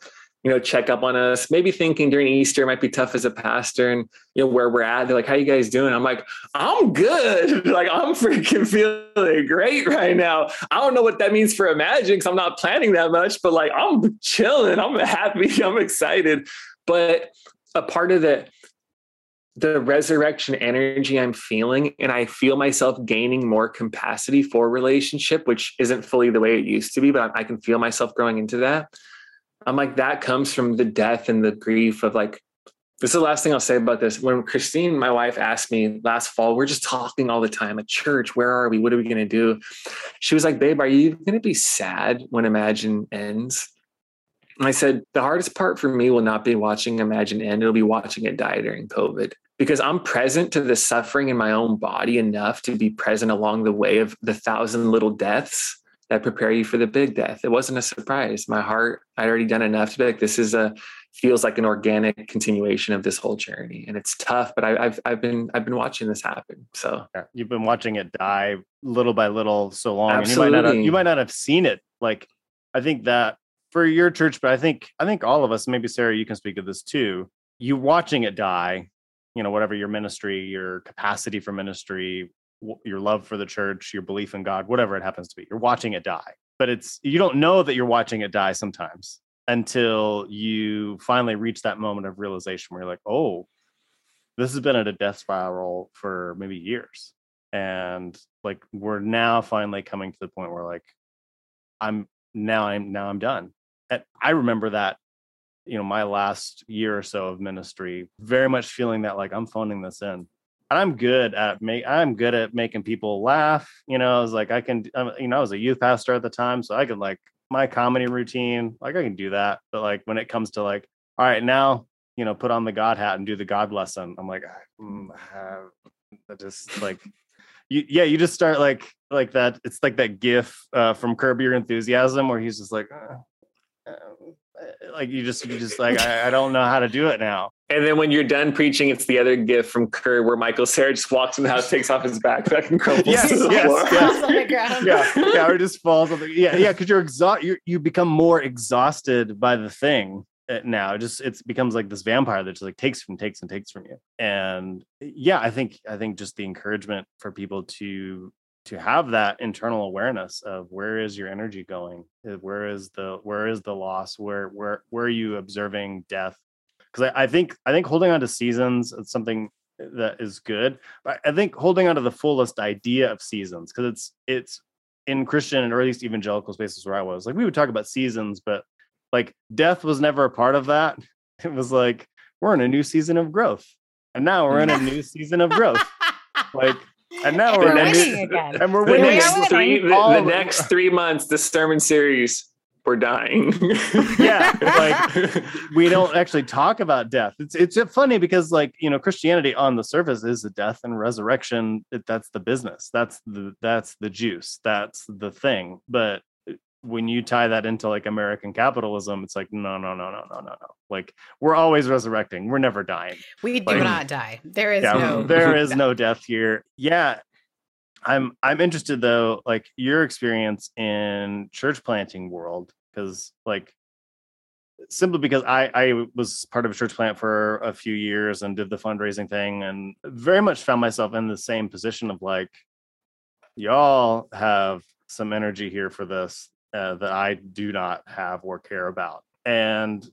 you know, check up on us, maybe thinking during Easter might be tough as a pastor and, you know, where we're at. They're like, how you guys doing? I'm like, I'm good. like, I'm freaking feeling great right now. I don't know what that means for Imagine because I'm not planning that much, but like, I'm chilling. I'm happy. I'm excited. But a part of the, the resurrection energy I'm feeling, and I feel myself gaining more capacity for relationship, which isn't fully the way it used to be, but I can feel myself growing into that. I'm like, that comes from the death and the grief of like, this is the last thing I'll say about this. When Christine, my wife, asked me last fall, we're just talking all the time at church. Where are we? What are we going to do? She was like, Babe, are you going to be sad when Imagine ends? And I said, the hardest part for me will not be watching Imagine end. It'll be watching it die during COVID because I'm present to the suffering in my own body enough to be present along the way of the thousand little deaths that prepare you for the big death. It wasn't a surprise. My heart, I'd already done enough to be like, this is a feels like an organic continuation of this whole journey. And it's tough, but I, have I've been I've been watching this happen. So yeah, you've been watching it die little by little so long. Absolutely. And you might not have, you might not have seen it. Like I think that for your church, but I think I think all of us, maybe Sarah, you can speak to this too. You watching it die you know whatever your ministry your capacity for ministry your love for the church your belief in god whatever it happens to be you're watching it die. But it's you don't know that you're watching it die sometimes until you finally reach that moment of realization where you're like oh this has been at a death spiral for maybe years. And like we're now finally coming to the point where like i'm now i'm now i'm done. And i remember that you know my last year or so of ministry very much feeling that like i'm phoning this in i'm good at make i'm good at making people laugh you know i was like i can you know i was a youth pastor at the time so i could like my comedy routine like i can do that. But like when it comes to like all right now you know put on the god hat and do the god lesson i'm like mm, I just like you yeah you just start like like that it's like that gif uh, from curb your enthusiasm where he's just like uh, like you just you just like I, I, don't know how to do it now. And then when you're done preaching, it's the other gift from Curb where Michael Cera just walks in the house, takes off his backpack, and crumbles yes, to the yes, floor. Yes. on the ground. yeah, yeah, or just falls on the yeah, yeah, because you're exhausted. You you become more exhausted by the thing uh, now. It just it becomes like this vampire that just like takes and takes and takes from you. And yeah, I think I think just the encouragement for people to to have that internal awareness of where is your energy going? Uh, where is the where is the loss? Where where where are you observing death? Because I, I, think i think holding on to seasons is something that is good but i think holding on to the fullest idea of seasons because it's it's in christian or at least evangelical spaces where i was like we would talk about seasons but like death was never a part of that. It was like we're in a new season of growth and now we're in a new season of growth. Like and now we're, we're winning again. And we're the winning. Next three, the, the next three months, the sermon series, we're dying. yeah, like we don't actually talk about death. It's it's funny because like you know Christianity on the surface is the death and resurrection. It, that's the business. That's the that's the juice. That's the thing. But when you tie that into like American capitalism, it's like no, no, no, no, no, no, no. Like we're always resurrecting. We're never dying. We do like, not die. There is yeah, no. There is no death here. Yeah, I'm. I'm interested though, like your experience in church planting world, because like simply because I I was part of a church plant for a few years and did the fundraising thing, and very much found myself in the same position of like, y'all have some energy here for this uh, that I do not have or care about. And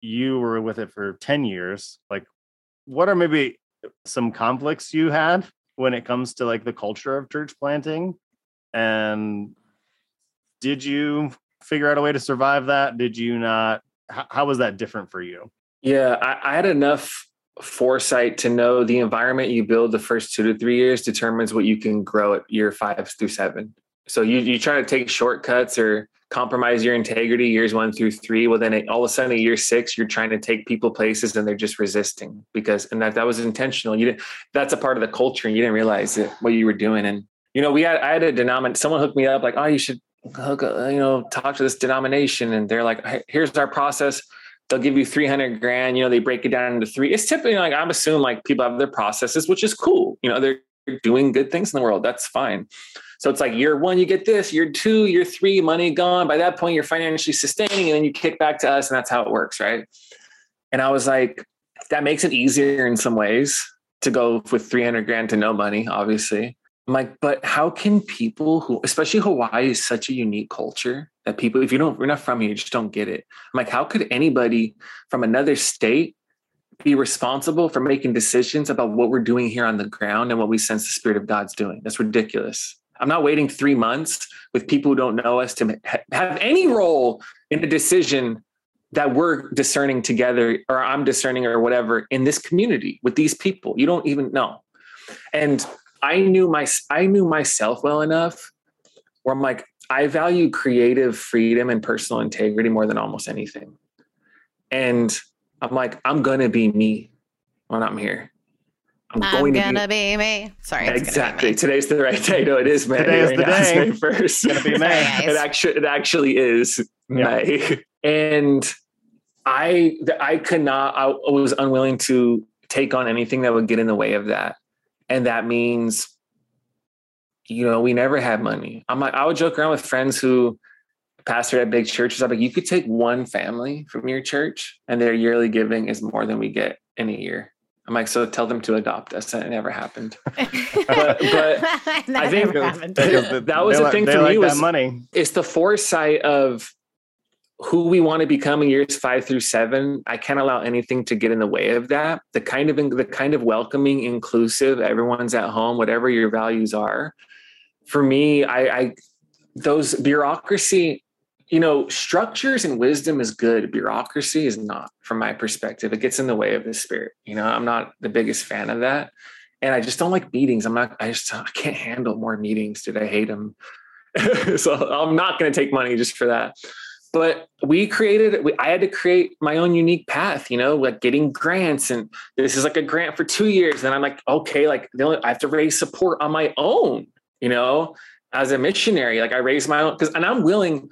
you were with it for 10 years. Like, what are maybe some conflicts you had when it comes to like the culture of church planting? And did you figure out a way to survive that? Did you not? How, how was that different for you? Yeah, I, I had enough foresight to know the environment you build the first two to three years determines what you can grow at year five through seven. So you you try to take shortcuts or compromise your integrity years one through three. Well, then it, all of a sudden, at year six, you're trying to take people places and they're just resisting because and that that was intentional. You didn't. That's a part of the culture, and you didn't realize it, what you were doing. And you know, we had I had a denomination. Someone hooked me up like, oh, you should hook, you know, talk to this denomination, and they're like, hey, here's our process. They'll give you 300 grand. You know, they break it down into three. It's typically like I'm assuming like people have their processes, which is cool. You know, they're doing good things in the world. That's fine. So it's like year one, you get this, year two, year three, money gone. By that point, you're financially sustaining, and then you kick back to us, and that's how it works, right? And I was like, that makes it easier in some ways to go with 300 grand to no money, obviously. I'm like, but how can people who, especially Hawaii, is such a unique culture that people, if you don't, you're not from here, you just don't get it. I'm like, how could anybody from another state be responsible for making decisions about what we're doing here on the ground and what we sense the Spirit of God's doing? That's ridiculous. I'm not waiting three months with people who don't know us to have any role in a decision that we're discerning together or I'm discerning or whatever in this community with these people. You don't even know. And I knew my I knew myself well enough where I'm like, I value creative freedom and personal integrity more than almost anything. And I'm like, I'm gonna be me when I'm here. I'm, I'm going gonna to be, be me. Sorry, exactly. Me. Today's the right day. No, it is May. Today is the day. first. It's gonna be May. it actually, it actually is May. And I, I could not. I was unwilling to take on anything that would get in the way of that, and that means, you know, we never had money. I'm like, I would joke around with friends who pastor at big churches. I'm like, you could take one family from your church, and their yearly giving is more than we get in a year. I'm like, so tell them to adopt us. And it never happened. but, but I think that, that was the thing for like me was money. It's the foresight of who we want to become in years five through seven. I can't allow anything to get in the way of that. The kind of the kind of welcoming, inclusive, everyone's at home, whatever your values are. For me, I, I those bureaucracy you know, structures and wisdom is good. Bureaucracy is not, from my perspective. It gets in the way of the spirit. You know, I'm not the biggest fan of that. And I just don't like meetings. I'm not, I just I can't handle more meetings, dude. I hate them. so I'm not going to take money just for that. But we created, we, I had to create my own unique path, you know, like getting grants. And this is like a grant for two years. And I'm like, okay, like the only I have to raise support on my own, you know, as a missionary. Like I raised my own, because, and I'm willing,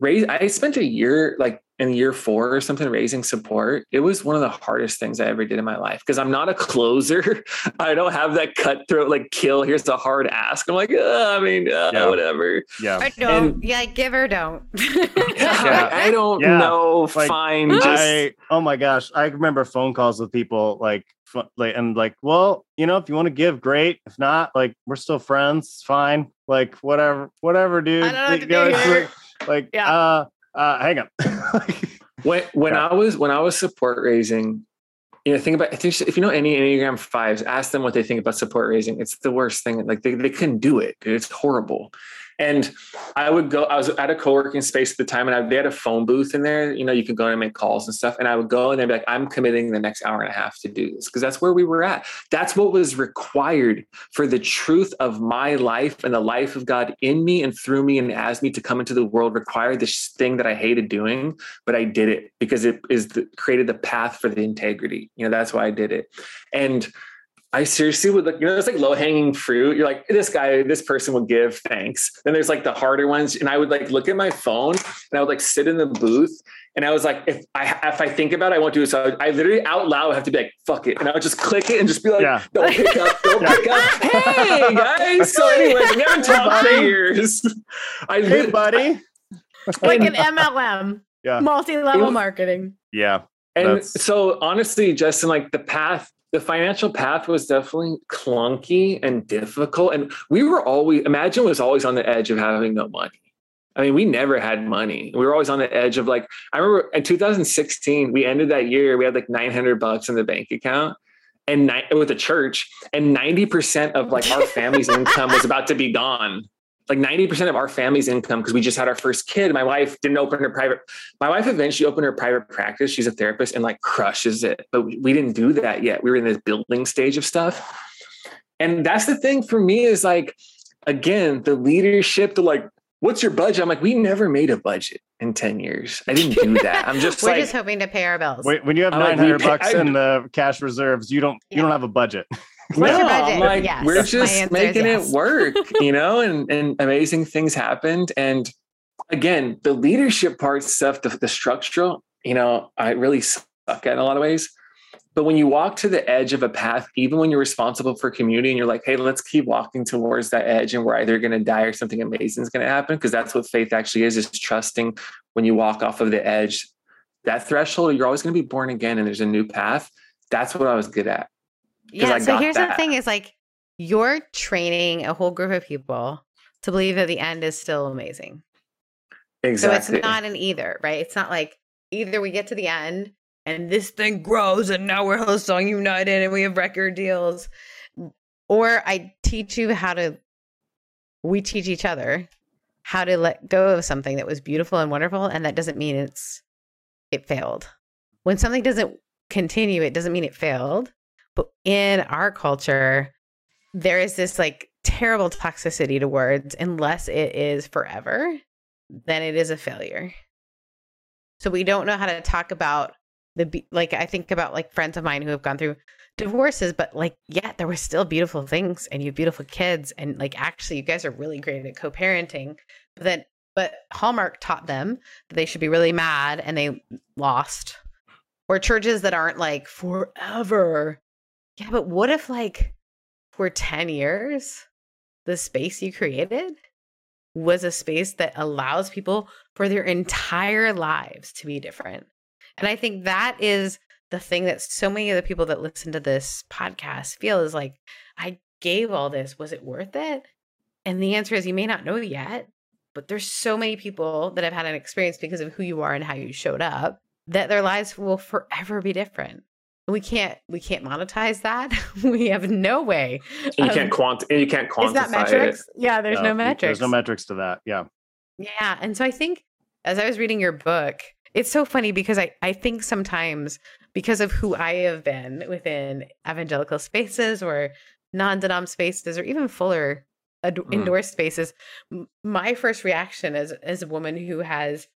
raise i spent a year like in year four or something raising support. It was one of the hardest things i ever did in my life because i'm not a closer. I don't have that cutthroat like kill here's a hard ask. I'm like uh, i mean uh, yeah. whatever. Yeah. I don't. And, yeah give or don't. Yeah, I, I, don't yeah. know. Like, fine just I, oh my gosh. I remember phone calls with people like like and like well you know if you want to give great. If not like we're still friends fine. Like whatever whatever dude I don't know what to do like, yeah. uh, uh, hang on. when when yeah. I was when I was support raising, you know, think about if you know any Enneagram fives, ask them what they think about support raising. It's the worst thing. Like they, they couldn't do it. It's horrible. And I would go, I was at a co-working space at the time and I, they had a phone booth in there, you know, you could go in and make calls and stuff. And I would go and they'd be like, I'm committing the next hour and a half to do this because that's where we were at. That's what was required for the truth of my life and the life of God in me and through me and as me to come into the world required this thing that I hated doing, but I did it because it is the, created the path for the integrity. You know, that's why I did it. And I seriously would look, you know, it's like low hanging fruit. You're like, this guy, this person will give thanks. Then there's like the harder ones. And I would like look at my phone and I would like sit in the booth. And I was like, if I if I think about it, I won't do it. So I, I literally out loud have to be like, fuck it. And I would just click it and just be like, yeah. don't pick up, don't yeah. pick up. Hey guys. So anyways, we haven't talked for years. I hey, buddy. like an MLM. Yeah. Multi-level marketing. Yeah. And so honestly, Justin, like the path the financial path was definitely clunky and difficult. And we were always, Imagine was always on the edge of having no money. I mean, we never had money. We were always on the edge of like, I remember in 2016, we ended that year, we had like 900 bucks in the bank account and ni- with the church, and 90% of like our family's income was about to be gone like 90% of our family's income because we just had our first kid. My wife didn't open her private my wife eventually opened her private practice. She's a therapist and like crushes it but we didn't do that yet. We were in this building stage of stuff. And that's the thing for me is like again the leadership to like what's your budget? I'm like we never made a budget in 10 years. I didn't do that. I'm just we're like, just hoping to pay our bills. When you have 900 like, bucks pay, in the cash reserves you don't yeah. you don't have a budget What's no, I'm like, yes. we're just making yes. it work, you know, and, and amazing things happened. And again, the leadership part stuff, the, the structural, you know, I really suck at in a lot of ways. But when you walk to the edge of a path, even when you're responsible for community and you're like, hey, let's keep walking towards that edge and we're either going to die or something amazing is going to happen. Because that's what faith actually is, is trusting when you walk off of the edge, that threshold, you're always going to be born again and there's a new path. That's what I was good at. Yeah. So here's that. the thing is like you're training a whole group of people to believe that the end is still amazing. Exactly. So it's not an either, right? It's not like either we get to the end and this thing grows and now we're Hillsong United and we have record deals. Or I teach you how to, we teach each other how to let go of something that was beautiful and wonderful. And that doesn't mean it's, it failed. When something doesn't continue, it doesn't mean it failed. But in our culture, there is this like terrible toxicity to words unless it is forever, then it is a failure. So we don't know how to talk about the like I think about like friends of mine who have gone through divorces, but like yeah, there were still beautiful things and you have beautiful kids and like actually you guys are really great at co-parenting. But then but Hallmark taught them that they should be really mad and they lost. Or churches that aren't like forever yeah, but what if like for 10 years, the space you created was a space that allows people for their entire lives to be different? And I think that is the thing that so many of the people that listen to this podcast feel is like, I gave all this. Was it worth it? And the answer is you may not know yet, but there's so many people that have had an experience because of who you are and how you showed up that their lives will forever be different we can't we can't monetize that we have no way you um, can't quant you can't quantify is that metrics it. yeah there's no, no, metrics there's no metrics to that yeah yeah and so i think as I was reading your book, it's so funny because I, I think sometimes because of who I have been within evangelical spaces or non denom spaces or even fuller ad- mm. indoor spaces, m- my first reaction as, as a woman who has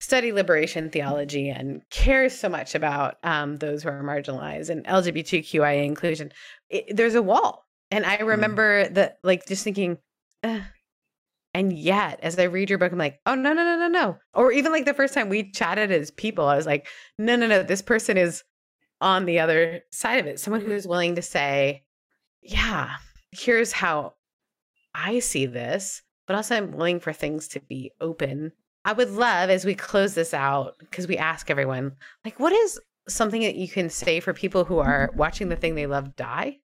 studied liberation theology and cares so much about um, those who are marginalized and LGBTQIA inclusion, it, there's a wall. And I mm. remember mm. that, like, just thinking, and yet, as I read your book, I'm like, oh, no, no, no, no, no. Or even like the first time we chatted as people, I was like, no, no, no, this person is on the other side of it. Someone who's willing to say, yeah, here's how I see this, but also I'm willing for things to be open. I would love as we close this out, because we ask everyone, like, what is something that you can say for people who are watching the thing they love die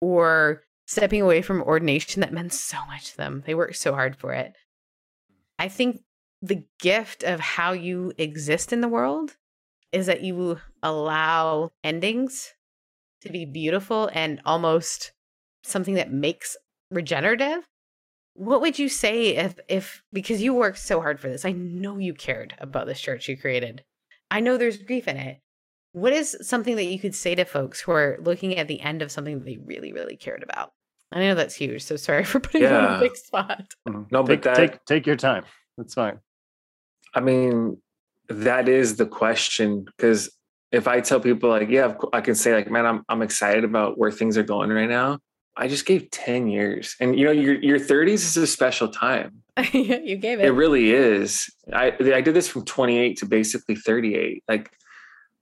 or stepping away from ordination that meant so much to them. They worked so hard for it. I think the gift of how you exist in the world is that you allow endings to be beautiful and almost something that makes regenerative. What would you say if if because you worked so hard for this. I know you cared about this church you created. I know there's grief in it. What is something that you could say to folks who are looking at the end of something that they really, really cared about? I know that's huge, so sorry for putting yeah. you on a big spot. Mm-hmm. No, take, but that, take take your time. That's fine. I mean, that is the question because if I tell people like, yeah, I can say like, man, I'm I'm excited about where things are going right now. I just gave 10 years. And you know, your your 30s is a special time. you gave it. It really is. I I did this from 28 to basically 38. Like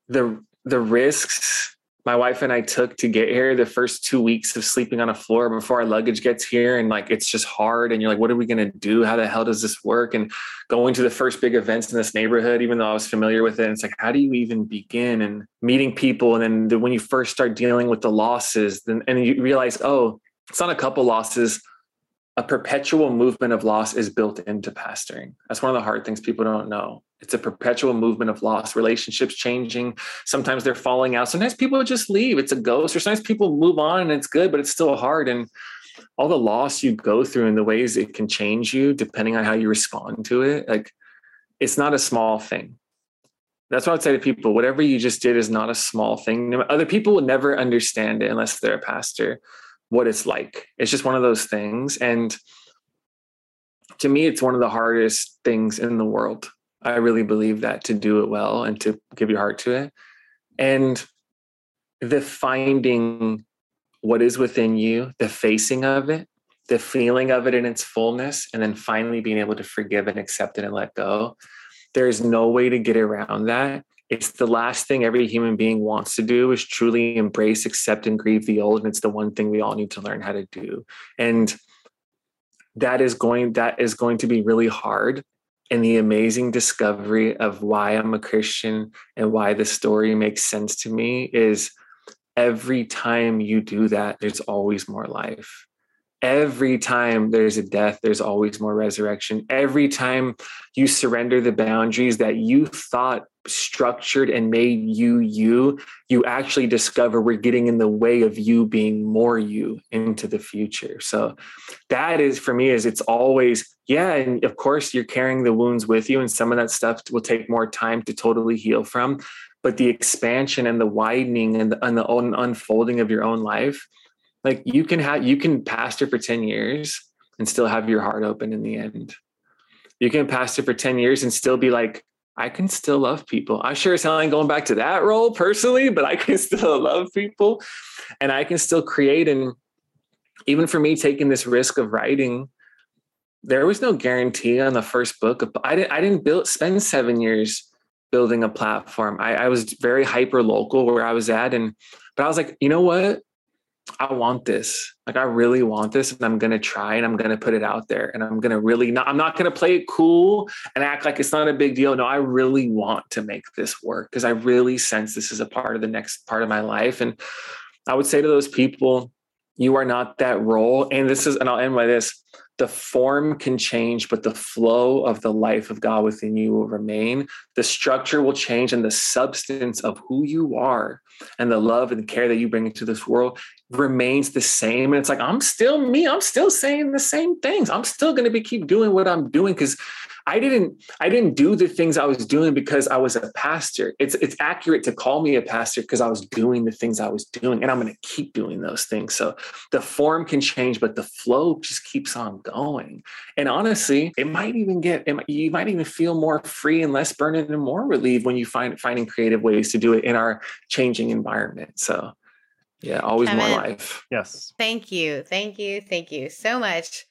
the the risks my wife and I took to get here the first two weeks of sleeping on a floor before our luggage gets here. And like, it's just hard. And you're like, what are we going to do? How the hell does this work? And going to the first big events in this neighborhood, even though I was familiar with it, it's like, how do you even begin? And meeting people. And then the, when you first start dealing with the losses, then, and you realize, oh, it's not a couple losses a perpetual movement of loss is built into pastoring. That's one of the hard things people don't know. It's a perpetual movement of loss, relationships changing. Sometimes they're falling out. Sometimes people just leave. It's a ghost, or sometimes people move on and it's good, but it's still hard. And all the loss you go through and the ways it can change you depending on how you respond to it, like it's not a small thing. That's what I'd say to people. Whatever you just did is not a small thing. Other people will never understand it unless they're a pastor what it's like. It's just one of those things. And to me, it's one of the hardest things in the world. I really believe that to do it well and to give your heart to it. And the finding what is within you, the facing of it, the feeling of it in its fullness, and then finally being able to forgive and accept it and let go. There's no way to get around that it's the last thing every human being wants to do is truly embrace accept and grieve the old and it's the one thing we all need to learn how to do and that is going that is going to be really hard and the amazing discovery of why i'm a christian and why the story makes sense to me is every time you do that there's always more life every time there's a death, there's always more resurrection. Every time you surrender the boundaries that you thought structured and made you you, you actually discover we're getting in the way of you being more you into the future. So that is for me is it's always yeah, and of course you're carrying the wounds with you and some of that stuff will take more time to totally heal from, but the expansion and the widening and the, and the unfolding of your own life like you can have you can pastor for 10 years and still have your heart open in the end. You can pastor for 10 years and still be like, I can still love people. I'm sure it's not going back to that role personally, but I can still love people and I can still create. And even for me taking this risk of writing, there was no guarantee on the first book. I didn't I didn't build spend seven years building a platform. I, I was very hyper local where I was at. And but I was like, you know what? I want this. Like I really want this and I'm going to try and I'm going to put it out there and I'm going to really not I'm not going to play it cool and act like it's not a big deal. No, I really want to make this work because I really sense this is a part of the next part of my life and I would say to those people you are not that role and this is and I'll end by this the form can change, but the flow of the life of God within you will remain. The structure will change, and the substance of who you are and the love and care that you bring into this world remains the same. And it's like, I'm still me. I'm still saying the same things. I'm still going to be keep doing what I'm doing because I didn't I didn't do the things I was doing because I was a pastor. It's it's accurate to call me a pastor because I was doing the things I was doing and I'm going to keep doing those things. So the form can change but the flow just keeps on going. And honestly, it might even get might, you might even feel more free and less burdened and more relieved when you find finding creative ways to do it in our changing environment. So yeah, always Kevin, more life. Yes. Thank you. Thank you. Thank you so much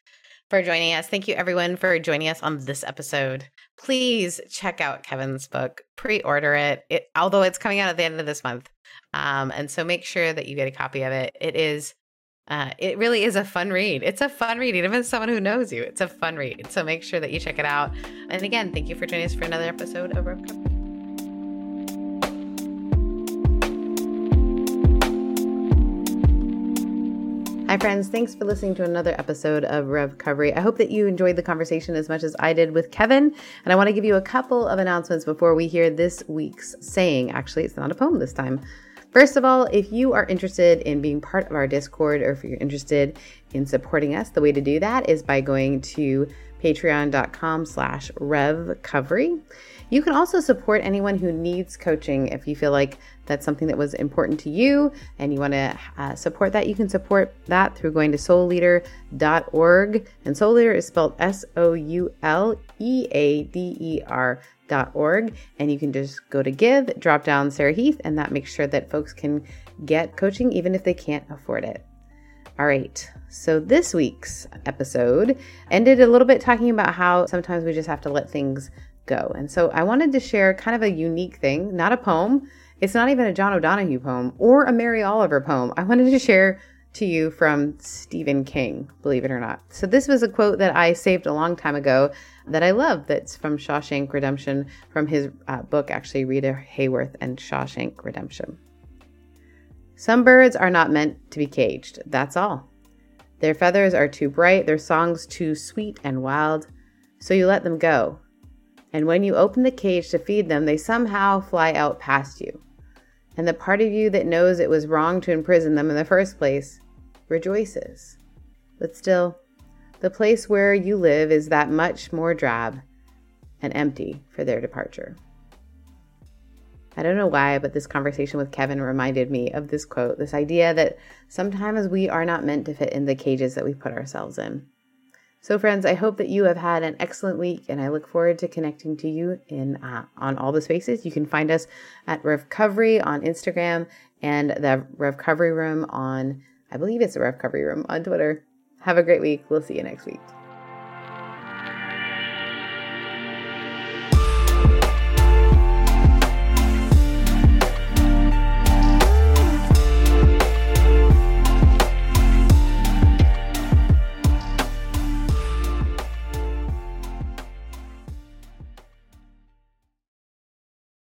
for joining us. Thank you, everyone, for joining us on this episode. Please check out Kevin's book, pre order it. it, although it's coming out at the end of this month. Um, and so make sure that you get a copy of it. It is. Uh, it really is a fun read. It's a fun read, even as someone who knows you. It's a fun read. So make sure that you check it out. And again, thank you for joining us for another episode of REVcovery. Hi, friends. Thanks for listening to another episode of REVcovery. I hope that you enjoyed the conversation as much as I did with Kevin. And I want to give you a couple of announcements before we hear this week's saying. Actually, it's not a poem this time. First of all, if you are interested in being part of our Discord or if you're interested in supporting us, the way to do that is by going to patreon.com slash revcovery. You can also support anyone who needs coaching if you feel like that's something that was important to you and you want to uh, support that. You can support that through going to soulleader.org. And Soul Leader is spelled S O U L E A D E R. Dot Org, and you can just go to give, drop down Sarah Heath, and that makes sure that folks can get coaching even if they can't afford it. All right, so this week's episode ended a little bit talking about how sometimes we just have to let things go. And so I wanted to share kind of a unique thing, not a poem. It's not even a John O'Donohue poem or a Mary Oliver poem. I wanted to share to you from Stephen King, believe it or not. So this was a quote that I saved a long time ago that I love that's from Shawshank Redemption from his uh, book actually Rita Hayworth and Shawshank Redemption. Some birds are not meant to be caged. That's all. Their feathers are too bright, their songs too sweet and wild, so you let them go and when you open the cage to feed them, they somehow fly out past you. And the part of you that knows it was wrong to imprison them in the first place rejoices. But still, the place where you live is that much more drab and empty for their departure. I don't know why, but this conversation with Kevin reminded me of this quote this idea that sometimes we are not meant to fit in the cages that we put ourselves in. So, friends, I hope that you have had an excellent week, and I look forward to connecting to you in uh, on all the spaces. You can find us at REVcovery on Instagram and the REVcovery Room on, I believe it's the REVcovery Room on Twitter. Have a great week. We'll see you next week.